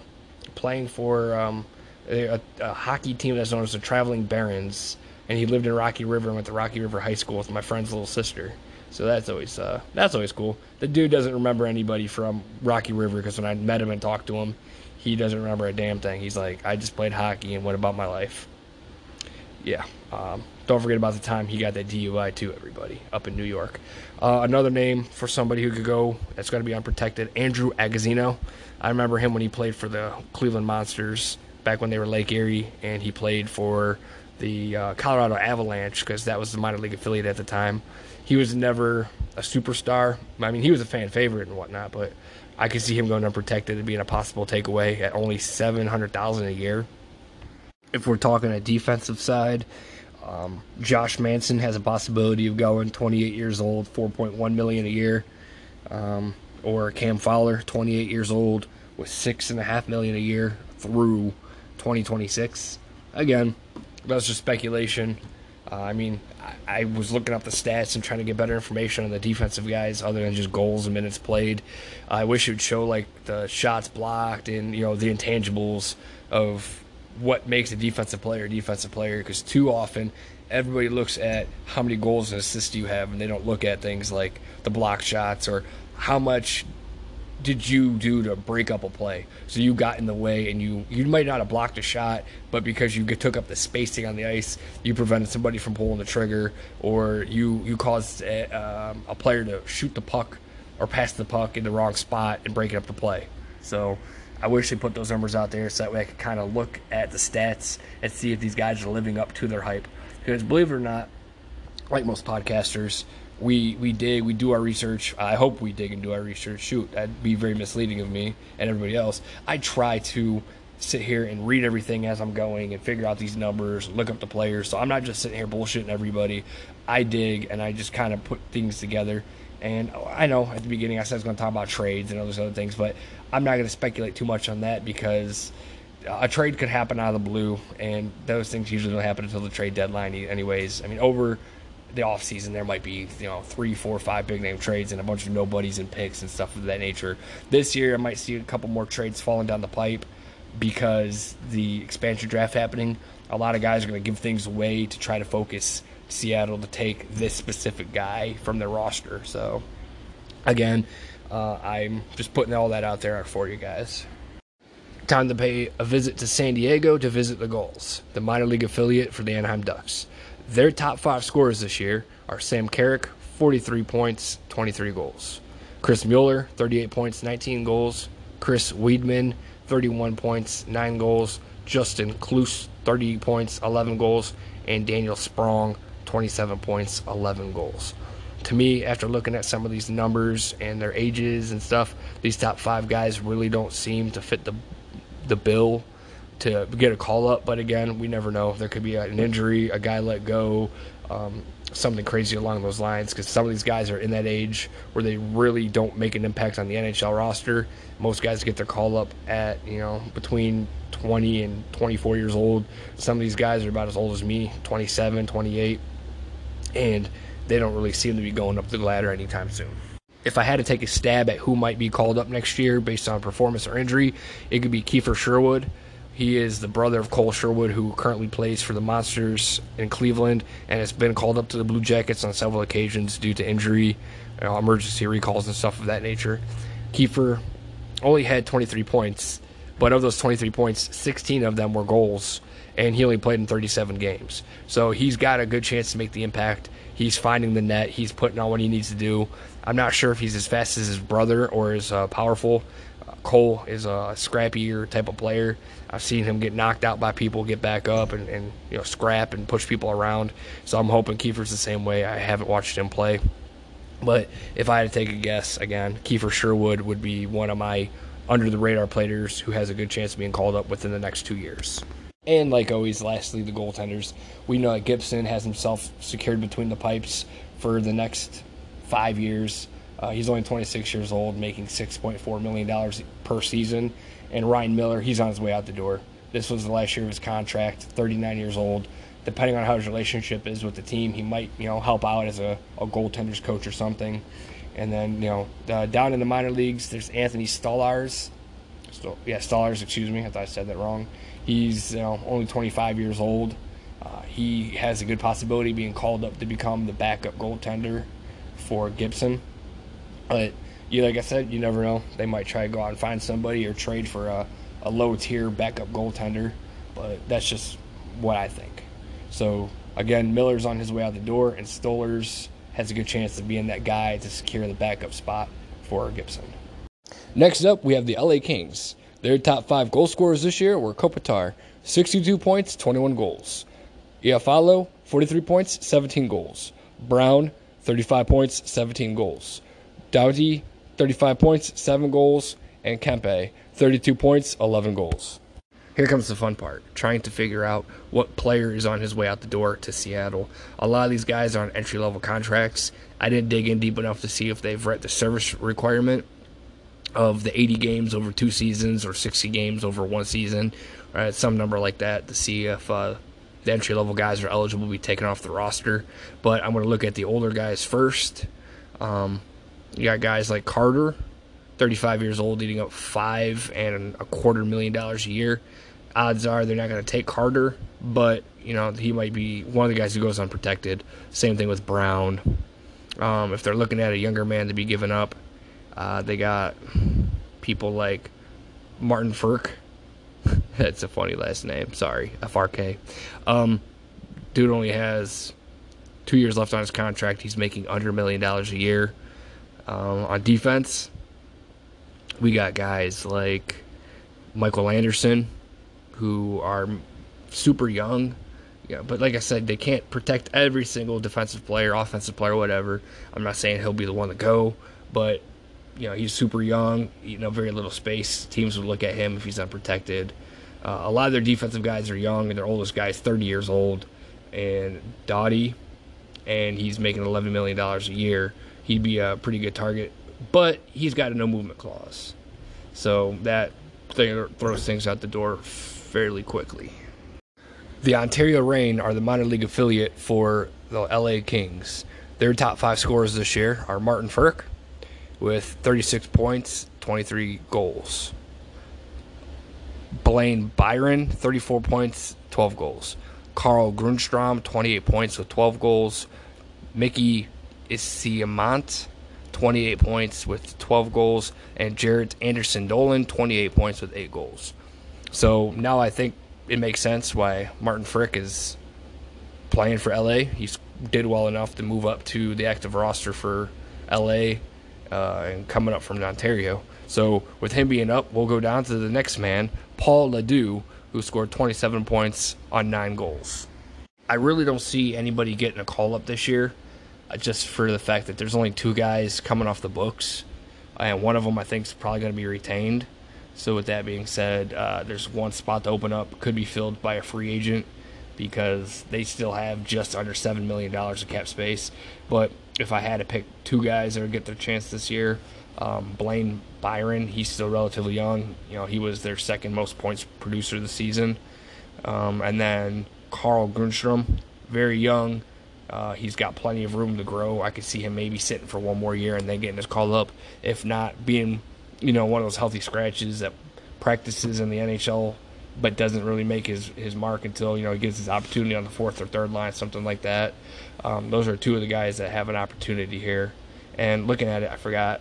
playing for um, a, a, hockey team that's known as the Traveling Barons, and he lived in Rocky River and went to Rocky River High School with my friend's little sister. So that's always uh, that's always cool. The dude doesn't remember anybody from Rocky River because when I met him and talked to him, he doesn't remember a damn thing. He's like, I just played hockey and went about my life. Yeah. Um, don't forget about the time he got that DUI too, everybody, up in New York. Uh, another name for somebody who could go that's going to be unprotected, Andrew Agozzino. I remember him when he played for the Cleveland Monsters back when they were Lake Erie, and he played for the uh, Colorado Avalanche because that was the minor league affiliate at the time. He was never a superstar. I mean, he was a fan favorite and whatnot, but I could see him going unprotected and being a possible takeaway at only seven hundred thousand a year. If we're talking a defensive side, um, Josh Manson has a possibility of going 28 years old, 4.1 million a year, um, or Cam Fowler, 28 years old, with six and a half million a year through 2026. Again, that's just speculation. Uh, I mean, I, I, was looking up the stats and trying to get better information on the defensive guys other than just goals and minutes played. I wish it would show like the shots blocked and you know the intangibles of what makes a defensive player a defensive player because too often everybody looks at how many goals and assists you have and they don't look at things like the block shots or how much did you do to break up a play? So you got in the way, and you you might not have blocked a shot, but because you took up the spacing on the ice, you prevented somebody from pulling the trigger, or you you caused a, um, a player to shoot the puck or pass the puck in the wrong spot and break up the play. So I wish they put those numbers out there so that way I could kind of look at the stats and see if these guys are living up to their hype. Because believe it or not, like most podcasters, we we dig, we do our research. I hope we dig and do our research. Shoot, that'd be very misleading of me and everybody else. I try to sit here and read everything as I'm going and figure out these numbers, look up the players. So I'm not just sitting here bullshitting everybody. I dig and I just kind of put things together. And I know at the beginning I said I was going to talk about trades and all those other things, but I'm not going to speculate too much on that because a trade could happen out of the blue, and those things usually don't happen until the trade deadline, anyways. I mean, over the offseason there might be you know three four five big name trades and a bunch of nobodies and picks and stuff of that nature. This year i might see a couple more trades falling down the pipe because the expansion draft happening. A lot of guys are going to give things away to try to focus seattle to take this specific guy from their roster. So again uh, i'm just putting all that out there for you guys. Time to pay a visit to san diego to visit the Gulls the minor league affiliate for the anaheim ducks their top five scorers this year are Sam Carrick, 43 points, 23 goals. Chris Mueller, 38 points, 19 goals. Chris Wideman, 31 points, 9 goals. Justin Kloos, 30 points, 11 goals. And Daniel Sprong, 27 points, 11 goals. To me, after looking at some of these numbers and their ages and stuff, these top five guys really don't seem to fit the the bill to get a call up. But again, we never know. There could be an injury, a guy let go, um, something crazy along those lines. Because some of these guys are in that age where they really don't make an impact on the NHL roster. Most guys get their call up at you know between 20 and 24 years old. Some of these guys are about as old as me, 27, 28, and they don't really seem to be going up the ladder anytime soon if I had to take a stab at who might be called up next year based on performance or injury, it could be Kiefer Sherwood. He is the brother of Kole Sherwood, who currently plays for the Monsters in Cleveland and has been called up to the Blue Jackets on several occasions due to injury, you know, emergency recalls, and stuff of that nature. Kiefer only had 23 points, but of those 23 points, 16 of them were goals, and he only played in 37 games. So he's got a good chance to make the impact. He's finding the net. He's putting on what he needs to do. I'm not sure if he's as fast as his brother or as uh, powerful, Kole is a scrappier type of player. I've seen him get knocked out by people, get back up, and, and you know scrap and push people around. So I'm hoping Kiefer's the same way. I haven't watched him play, but if I had to take a guess, again, Kiefer Sherwood would be one of my under the radar players who has a good chance of being called up within the next two years. And like always, lastly, the goaltenders. We know that Gibson has himself secured between the pipes for the next five years. Uh, he's only 26 years old, making 6.4 million dollars per season. And Ryan Miller, he's on his way out the door. This was the last year of his contract. 39 years old, depending on how his relationship is with the team, he might you know help out as a, a goaltenders coach or something. And then you know uh, down in the minor leagues, there's Anthony Stolarz. St- yeah, Stolarz. Excuse me, I thought I said that wrong. He's you know only 25 years old. Uh, he has a good possibility being called up to become the backup goaltender for Gibson. But you like I said, you never know. They might try to go out and find somebody or trade for a, a low tier backup goaltender. But that's just what I think. So again, Miller's on his way out the door, and Stolarz has a good chance of being that guy to secure the backup spot for Gibson. Next up, we have the LA Kings. Their top five goal scorers this year were Kopitar, 62 points, 21 goals. Iafallo, 43 points, 17 goals. Brown, 35 points, 17 goals. Doughty, 35 points, 7 goals. And Kempe, 32 points, 11 goals. Here comes the fun part trying to figure out what player is on his way out the door to Seattle. A lot of these guys are on entry level contracts. I didn't dig in deep enough to see if they've read the service requirement of the 80 games over two seasons or 60 games over one season, right? Some number like that to see if uh, the entry level guys are eligible to be taken off the roster. But I'm going to look at the older guys first. Um, you got guys like Carter, 35 years old, eating up five and a quarter million dollars a year. Odds are they're not going to take Carter, but you know he might be one of the guys who goes unprotected. Same thing with Brown. Um, if they're looking at a younger man to be given up, uh, they got people like Martin Frk. That's a funny last name. Sorry, FRK. Um, dude only has two years left on his contract. He's making under a million dollars a year. Um, on defense, we got guys like Michael Anderson, who are super young. Yeah, but like I said, they can't protect every single defensive player, offensive player, whatever. I'm not saying he'll be the one to go, but you know he's super young, you know, very little space. Teams would look at him if he's unprotected. Uh, a lot of their defensive guys are young, and their oldest guy is 30 years old. And Doughty, and he's making 11 million dollars a year. He'd be a pretty good target, but he's got a no movement clause, so that thing throws things out the door fairly quickly. The Ontario Reign are the minor league affiliate for the LA Kings. Their top five scorers this year are Martin Frk with 36 points, 23 goals. Blaine Byron, 34 points, 12 goals. Carl Grundstrom, 28 points with 12 goals. Mickey Eyssimont, 28 points with 12 goals. And Jaret Anderson Dolan, 28 points with 8 goals. So now I think it makes sense why Martin Frk is playing for LA. He did well enough to move up to the active roster for LA uh, and coming up from Ontario. So with him being up, we'll go down to the next man, Paul LaDue, who scored 27 points on nine goals. I really don't see anybody getting a call up this year, just for the fact that there's only two guys coming off the books, and one of them I think is probably going to be retained. So with that being said, uh, there's one spot to open up, could be filled by a free agent because they still have just under seven million dollars of cap space. But if I had to pick two guys that would get their chance this year, um, Blaine Byron, he's still relatively young. You know, he was their second most points producer this season. Um, and then Carl Grundstrom, very young. Uh, he's got plenty of room to grow. I could see him maybe sitting for one more year and then getting his call up. If not, being you know one of those healthy scratches that practices in the NHL but doesn't really make his, his mark until you know he gets his opportunity on the fourth or third line, something like that. Um, those are two of the guys that have an opportunity here. And looking at it, I forgot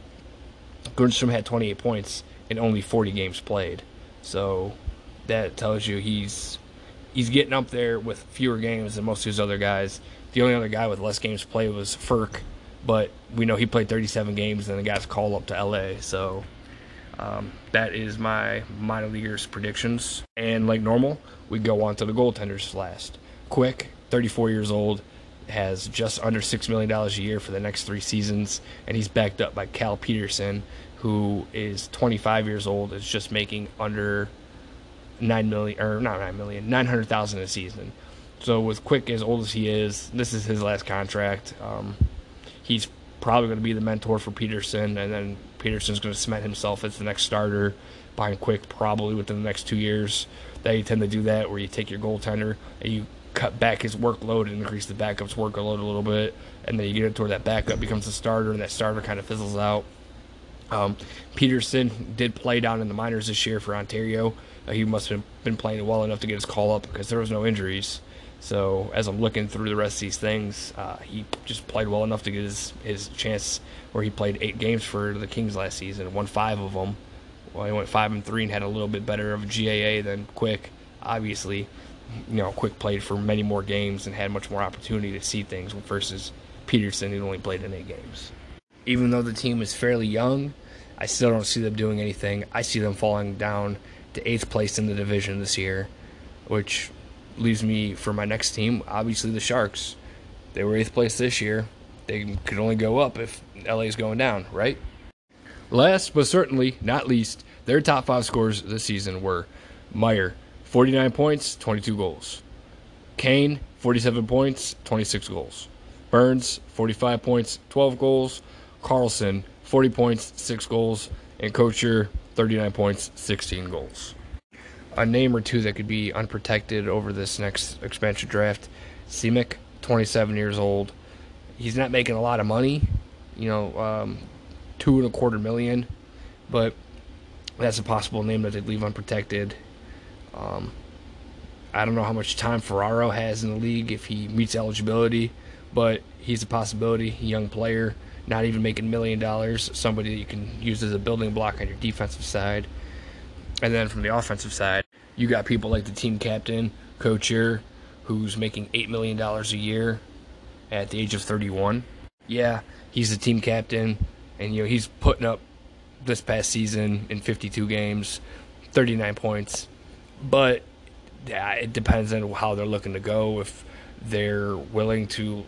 Grundstrom had 28 points in only 40 games played, so that tells you he's he's getting up there with fewer games than most of his other guys. The only other guy with less games played was Frk, but we know he played 37 games and the guy's called up to LA, so um, that is my minor leaguers predictions. And like normal, we go on to the goaltenders last. Quick, 34 years old, has just under $6 million a year for the next three seasons, and he's backed up by Cal Petersen, who is 25 years old, is just making under 9 million, or not 9 million, 900,000 a season. So with Quick as old as he is, this is his last contract. Um, he's probably going to be the mentor for Petersen, and then Petersen's going to cement himself as the next starter behind Quick probably within the next two years. They tend to do that where you take your goaltender and you cut back his workload and increase the backup's workload a little bit, and then you get it to where that backup becomes a starter, and that starter kind of fizzles out. Um, Petersen did play down in the minors this year for Ontario. Uh, he must have been playing well enough to get his call up because there was no injuries. So as I'm looking through the rest of these things, uh, he just played well enough to get his, his chance. Where he played eight games for the Kings last season, won five of them. Well, he went five and three and had a little bit better of a GAA than Quick. Obviously, you know, Quick played for many more games and had much more opportunity to see things versus Petersen, who only played in eight games. Even though the team is fairly young, I still don't see them doing anything. I see them falling down to eighth place in the division this year, which leaves me for my next team, obviously the Sharks. They were eighth place this year. They could only go up if LA is going down, right? Last but certainly not least, their top five scores this season were Meier, 49 points, 22 goals. Kane, 47 points, 26 goals. Burns, 45 points, 12 goals. Karlsson, 40 points, 6 goals. And Couture, 39 points, 16 goals. A name or two that could be unprotected over this next expansion draft. Simek, 27 years old. He's not making a lot of money, you know, um, two and a quarter million, but that's a possible name that they'd leave unprotected. Um, I don't know how much time Ferraro has in the league if he meets eligibility, but he's a possibility. Young player, not even making a million dollars. Somebody that you can use as a building block on your defensive side. And then from the offensive side, you got people like the team captain, Couture, who's making $8 million a year at the age of 31. Yeah, he's the team captain, and you know he's putting up this past season in 52 games, 39 points. But yeah, it depends on how they're looking to go. If they're willing to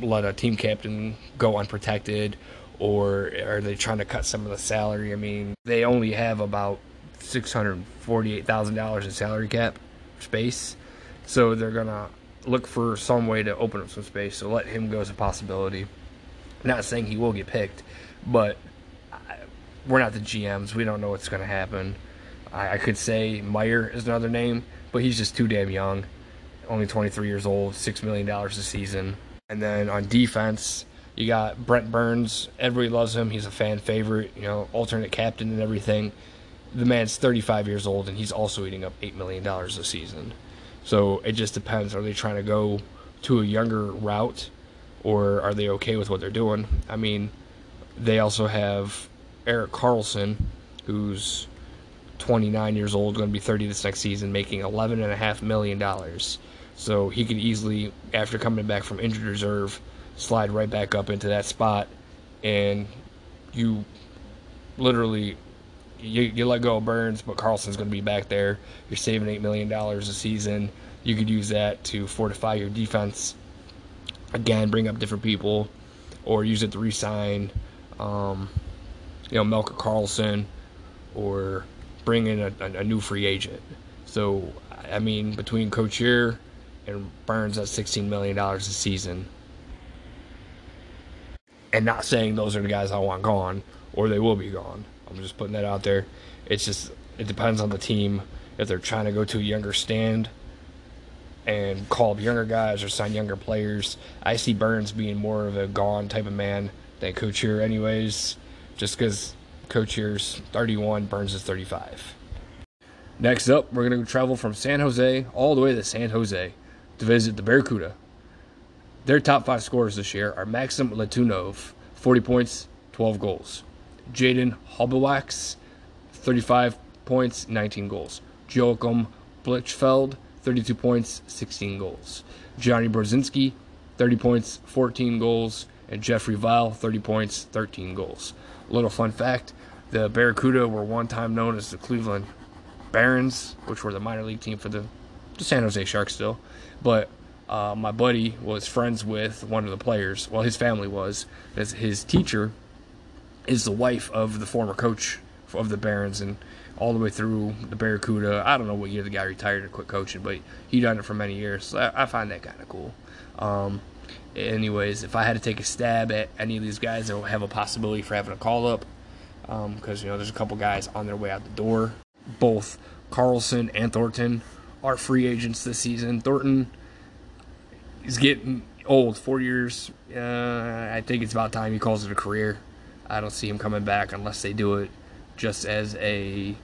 let a team captain go unprotected, or are they trying to cut some of the salary? I mean, they only have about six hundred forty-eight thousand dollars in salary cap space, so they're gonna look for some way to open up some space. So let him go as a possibility. Not saying he will get picked, but we're not the GMs. We don't know what's going to happen. I, I, could say Meier is another name, but he's just too damn young. Only 23 years old, $6 million a season. And then on defense, you got Brent Burns. Everybody loves him. He's a fan favorite, you know, alternate captain and everything. The man's 35 years old, and he's also eating up $8 million a season. So it just depends. Are they trying to go to a younger route, or are they okay with what they're doing? I mean, they also have Erik Karlsson, who's 29 years old, going to be 30 this next season, making 11.5 million dollars. So he could easily, after coming back from injured reserve, slide right back up into that spot, and you literally you, you let go of Burns, but Karlsson's going to be back there. You're saving eight million dollars a season. You could use that to fortify your defense. Again, bring up different people, or use it to resign. Um, you know, Melker Karlsson or bring in a, a, new free agent. So, I mean, between Couture and Burns at $16 million a season, and not saying those are the guys I want gone or they will be gone. I'm just putting that out there. It's just, it depends on the team. If they're trying to go to a younger stand and call up younger guys or sign younger players, I see Burns being more of a gone type of man than Couture, anyways just because Couture's 31, Burns is 35. Next up, we're going to travel from San Jose all the way to San Jose to visit the Barracuda. Their top five scorers this year are Maxim Letunov, 40 points, 12 goals. Jaden Halbgewachs, 35 points, 19 goals. Joachim Blichfeld, 32 points, 16 goals. Johnny Brodzinski, 30 points, 14 goals. And Jeffrey Viel, 30 points, 13 goals. A Little fun fact the Barracuda were one time known as the Cleveland Barons, which were the minor league team for the, the San Jose Sharks still. But uh, my buddy was friends with one of the players. Well, his family was. His teacher is the wife of the former coach of the Barons, and all the way through the Barracuda. I don't know what year the guy retired and quit coaching, but he done it for many years. So I, I find that kind of cool. Um, anyways, if I had to take a stab at any of these guys that have a possibility for having a call up, because um, you know there's a couple guys on their way out the door. Both Karlsson and Thornton are free agents this season. Thornton is getting old. Four years. Uh, I think it's about time he calls it a career. I don't see him coming back unless they do it just as a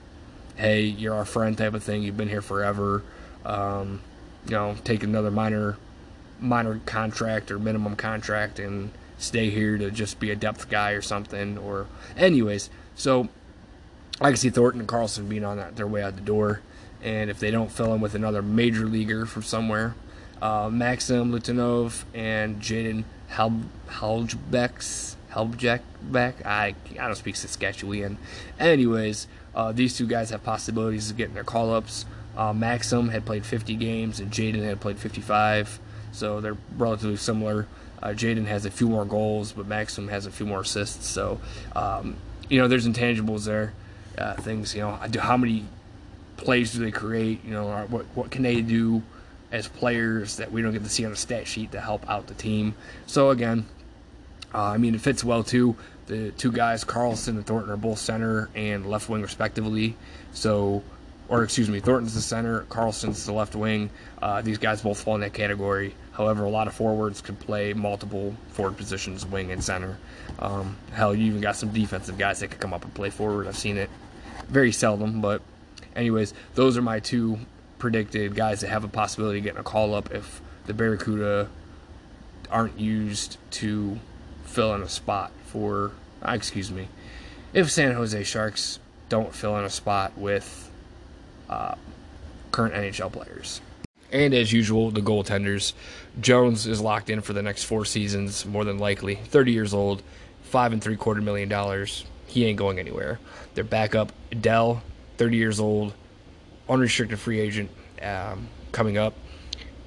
hey, you're our friend type of thing. You've been here forever. Um, you know, take another minor minor contract or minimum contract and stay here to just be a depth guy or something. Or anyways, so I can see Thornton and Karlsson being on that, their way out the door. And if they don't fill in with another major leaguer from somewhere, uh, Maxim Letunov and Jaden Hel- Helgebecks, Helbjek I, I don't speak Saskatchewan. Anyways, uh, these two guys have possibilities of getting their call ups. Uh, Maxim had played 50 games and Jaden had played 55, so they're relatively similar. Uh, Jaden has a few more goals, but Maxim has a few more assists. So, um, you know, there's intangibles there. Uh, things, you know, how many plays do they create? You know, what what can they do as players that we don't get to see on a stat sheet to help out the team? So again, uh, I mean, it fits well too. The two guys, Karlsson and Thornton, are both center and left wing respectively. So, or excuse me, Thornton's the center, Karlsson's the left wing. Uh, these guys both fall in that category. However, a lot of forwards can play multiple forward positions, wing and center. Um, hell, you even got some defensive guys that could come up and play forward. I've seen it very seldom, but anyways, those are my two predicted guys that have a possibility of getting a call up if the Barracuda aren't used to fill in a spot for, uh, excuse me, if San Jose Sharks don't fill in a spot with uh, current NHL players. And as usual, the goaltenders. Jones is locked in for the next four seasons, more than likely. 30 years old, five and three quarter million dollars. He ain't going anywhere. Their backup, Dell, 30 years old, unrestricted free agent um, coming up.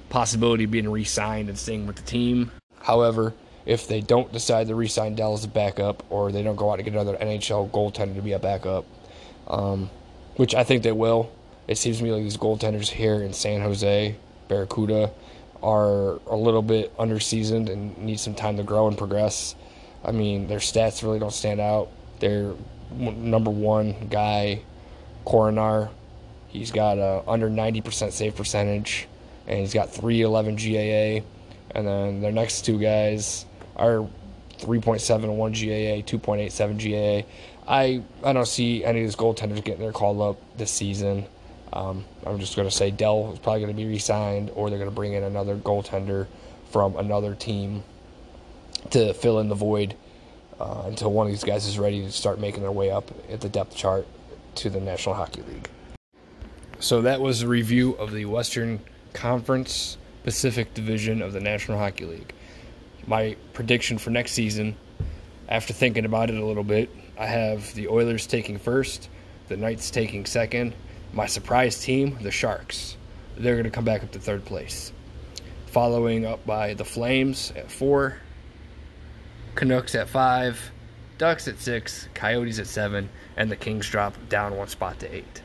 Possibility of being re signed and staying with the team. However, if they don't decide to re-sign Dell as a backup, or they don't go out and get another NHL goaltender to be a backup, um, which I think they will. It seems to me like these goaltenders here in San Jose, Barracuda, are a little bit underseasoned and need some time to grow and progress. I mean, their stats really don't stand out. Their number one guy, Korenar, he's got a under 90% save percentage, and he's got 311 GAA. And then their next two guys, are 3.71 GAA, 2.87 GAA. I I don't see any of these goaltenders getting their call up this season. Um, I'm just going to say Dell is probably going to be re-signed, or they're going to bring in another goaltender from another team to fill in the void uh, until one of these guys is ready to start making their way up at the depth chart to the National Hockey League. So that was a review of the Western Conference Pacific Division of the National Hockey League my prediction for next season, after thinking about it a little bit, I have the Oilers taking first, the Knights taking second. My surprise team, the Sharks. They're going to come back up to third place. Following up by the Flames at four, Canucks at five, Ducks at six, Coyotes at seven, and the Kings drop down one spot to eight.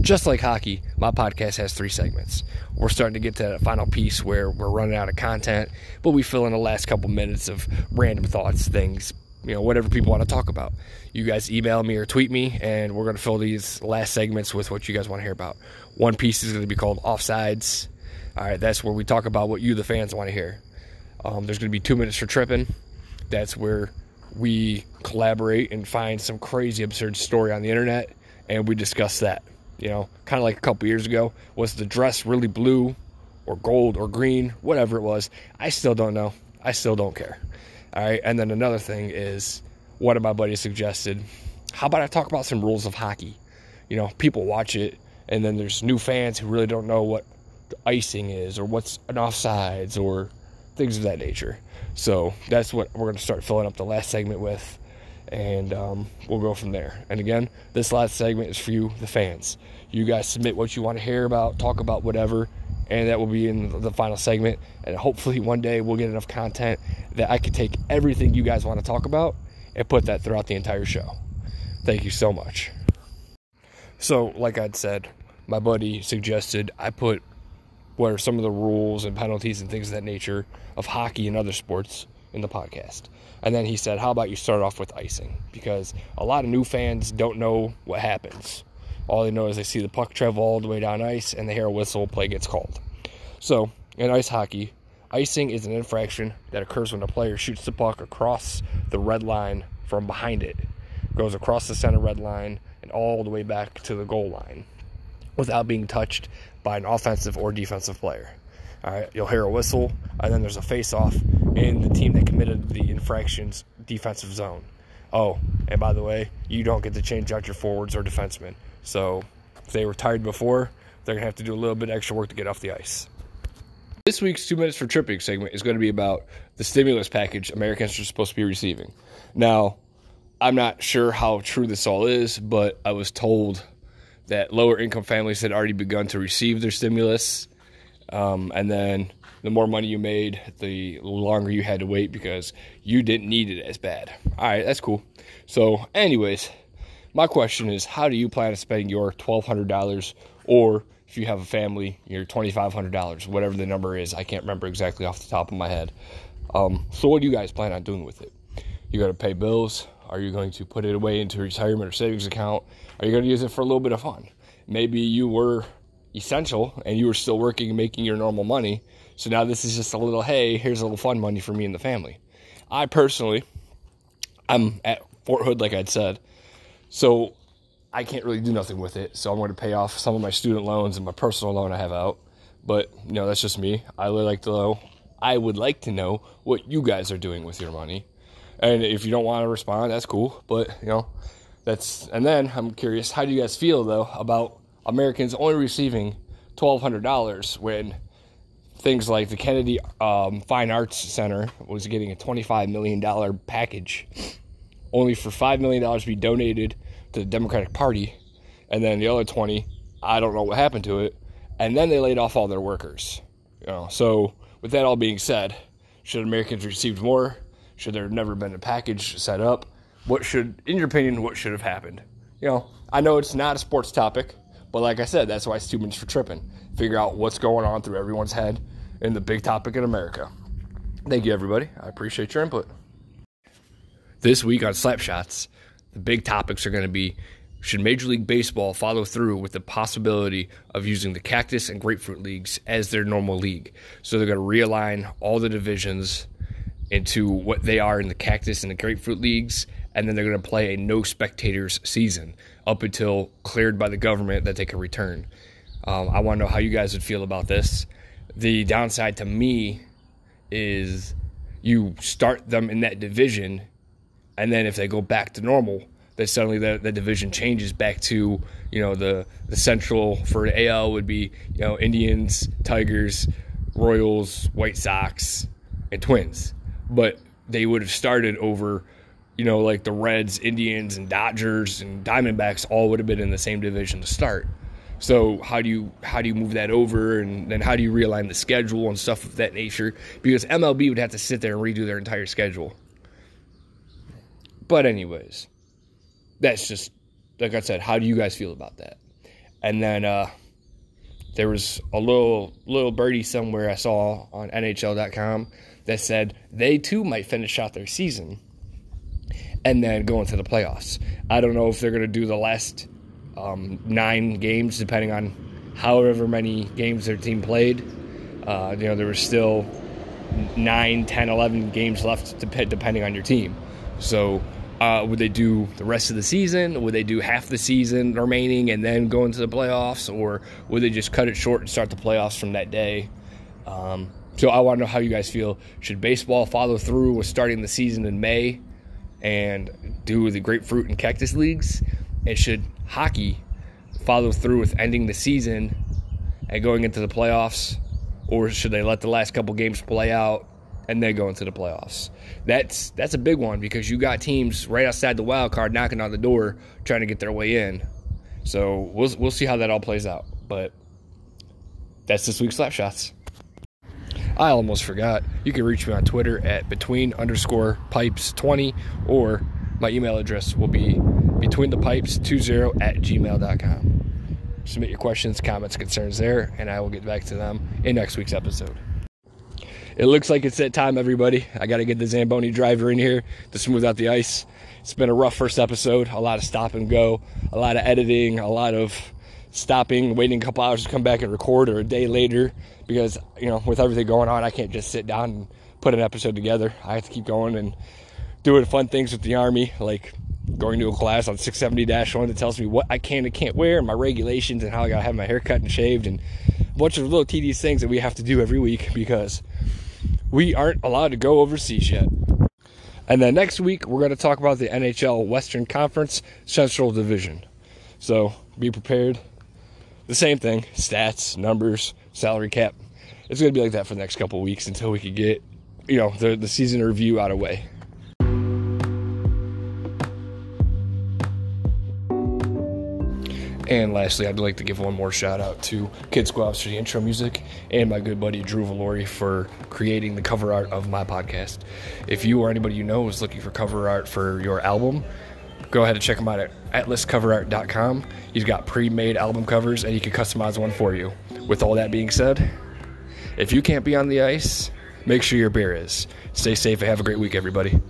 Just like hockey, my podcast has three segments. We're starting to get to that final piece where we're running out of content, but we fill in the last couple minutes of random thoughts, things, you know, whatever people want to talk about. You guys email me or tweet me, and we're going to fill these last segments with what you guys want to hear about. One piece is going to be called Offsides. All right, that's where we talk about what you, the fans, want to hear. Um, there's going to be two minutes for tripping. That's where we collaborate and find some crazy, absurd story on the internet, and we discuss that you know, kind of like a couple years ago. Was the dress really blue or gold or green, whatever it was? I still don't know. I still don't care. All right. And then another thing is one of my buddies suggested, how about I talk about some rules of hockey? You know, people watch it, and then there's new fans who really don't know what the icing is or what's an offsides or things of that nature. So that's what we're going to start filling up the last segment with and um, we'll go from there. And again, this last segment is for you, the fans. You guys submit what you want to hear about, talk about whatever, and that will be in the final segment. And hopefully, one day we'll get enough content that I can take everything you guys want to talk about and put that throughout the entire show. Thank you so much. So, like I'd said, my buddy suggested I put what are some of the rules and penalties and things of that nature of hockey and other sports in the podcast. And then he said, How about you start off with icing? Because a lot of new fans don't know what happens. All they know is they see the puck travel all the way down ice and they hear a whistle, play gets called. So in ice hockey, icing is an infraction that occurs when a player shoots the puck across the red line from behind it, goes across the center red line and all the way back to the goal line without being touched by an offensive or defensive player. All right, you'll hear a whistle, and then there's a face-off in the team that committed the infraction's defensive zone. Oh, and by the way, you don't get to change out your forwards or defensemen. So if they were tired before, they're gonna have to do a little bit extra work to get off the ice. This week's two minutes for tripping segment is going to be about the stimulus package Americans are supposed to be receiving. Now, I'm not sure how true this all is, but I was told that lower income families had already begun to receive their stimulus. Um, and then the more money you made, the longer you had to wait because you didn't need it as bad. All right, that's cool. So, anyways, my question is how do you plan to spend your $1,200 or if you have a family, your $2,500, whatever the number is? I can't remember exactly off the top of my head. Um, so, what do you guys plan on doing with it? You got to pay bills. Are you going to put it away into a retirement or savings account? Are you going to use it for a little bit of fun? Maybe you were essential and you were still working and making your normal money. So now this is just a little, hey, here's a little fun money for me and the family. I personally, I'm at Fort Hood, like I'd said. So I can't really do nothing with it. So I'm going to pay off some of my student loans and my personal loan I have out. But, you know, that's just me. I would like to know, I would like to know what you guys are doing with your money. And if you don't want to respond, that's cool. But, you know, that's, and then I'm curious, how do you guys feel though about Americans only receiving $1,200 when things like the Kennedy um, Fine Arts Center was getting a $25 million package, only for $5 million to be donated to the Democratic Party, and then the other 20, I don't know what happened to it, and then they laid off all their workers. You know, so with that all being said, should Americans received more? Should there have never been a package set up? What should, in your opinion, what should have happened? You know, I know it's not a sports topic, but like I said, that's why it's for tripping. Figure out what's going on through everyone's head in the big topic in America. Thank you, everybody. I appreciate your input. This week on Slapshots, the big topics are going to be should Major League Baseball follow through with the possibility of using the Cactus and Grapefruit leagues as their normal league? So they're going to realign all the divisions into what they are in the Cactus and the Grapefruit leagues, and then they're going to play a no spectators season up until cleared by the government that they can return. Um, I want to know how you guys would feel about this. The downside to me is you start them in that division, and then if they go back to normal, then suddenly the, the division changes back to you know the the central for the AL would be you know Indians, Tigers, Royals, White Sox, and Twins but they would have started over, you know, like the Reds, Indians, and Dodgers and Diamondbacks all would have been in the same division to start. So how do you how do you move that over, and then how do you realign the schedule and stuff of that nature? Because MLB would have to sit there and redo their entire schedule. But anyways, that's just like I said. How do you guys feel about that? And then uh, there was a little little birdie somewhere I saw on NHL.com that said they too might finish out their season and then go into the playoffs. I don't know if they're going to do the last um, nine games, depending on however many games their team played. Uh, you know, there was still 9, 10, 11 games left to depending on your team. So, uh, would they do the rest of the season? Would they do half the season remaining and then go into the playoffs? Or would they just cut it short and start the playoffs from that day? Um, so I want to know how you guys feel. Should baseball follow through with starting the season in May and do the grapefruit and cactus leagues? And should hockey follow through with ending the season and going into the playoffs? Or should they let the last couple games play out and then go into the playoffs? That's that's a big one because you got teams right outside the wild card knocking on the door trying to get their way in. So we'll we'll see how that all plays out. But that's this week's Slapshots. I almost forgot. You can reach me on Twitter at between underscore pipes 20 or my email address will be between the pipes 20 at gmail.com. Submit your questions, comments, concerns there, and I will get back to them in next week's episode. It looks like it's that time, everybody. I got to get the Zamboni driver in here to smooth out the ice. It's been a rough first episode, a lot of stop and go, a lot of editing, a lot of stopping, waiting a couple hours to come back and record, or a day later because you know with everything going on, I can't just sit down and put an episode together. I have to keep going and doing fun things with the army, like going to a class on 670-1 that tells me what I can and can't wear, and my regulations, and how I gotta have my hair cut and shaved, and a bunch of little tedious things that we have to do every week because we aren't allowed to go overseas yet. And then next week, we're going to talk about the NHL Western Conference Central Division. So be prepared. The same thing stats, numbers, salary cap. It's going to be like that for the next couple weeks until we can get, you know, the, the season review out of the way. And lastly, I'd like to give one more shout out to Kid Squabs for the intro music and my good buddy Drew Valori for creating the cover art of my podcast. If you or anybody you know is looking for cover art for your album, go ahead and check them out at atlascoverart.com. He's got pre made album covers and he can customize one for you. With all that being said, if you can't be on the ice, make sure your beer is. Stay safe and have a great week, everybody.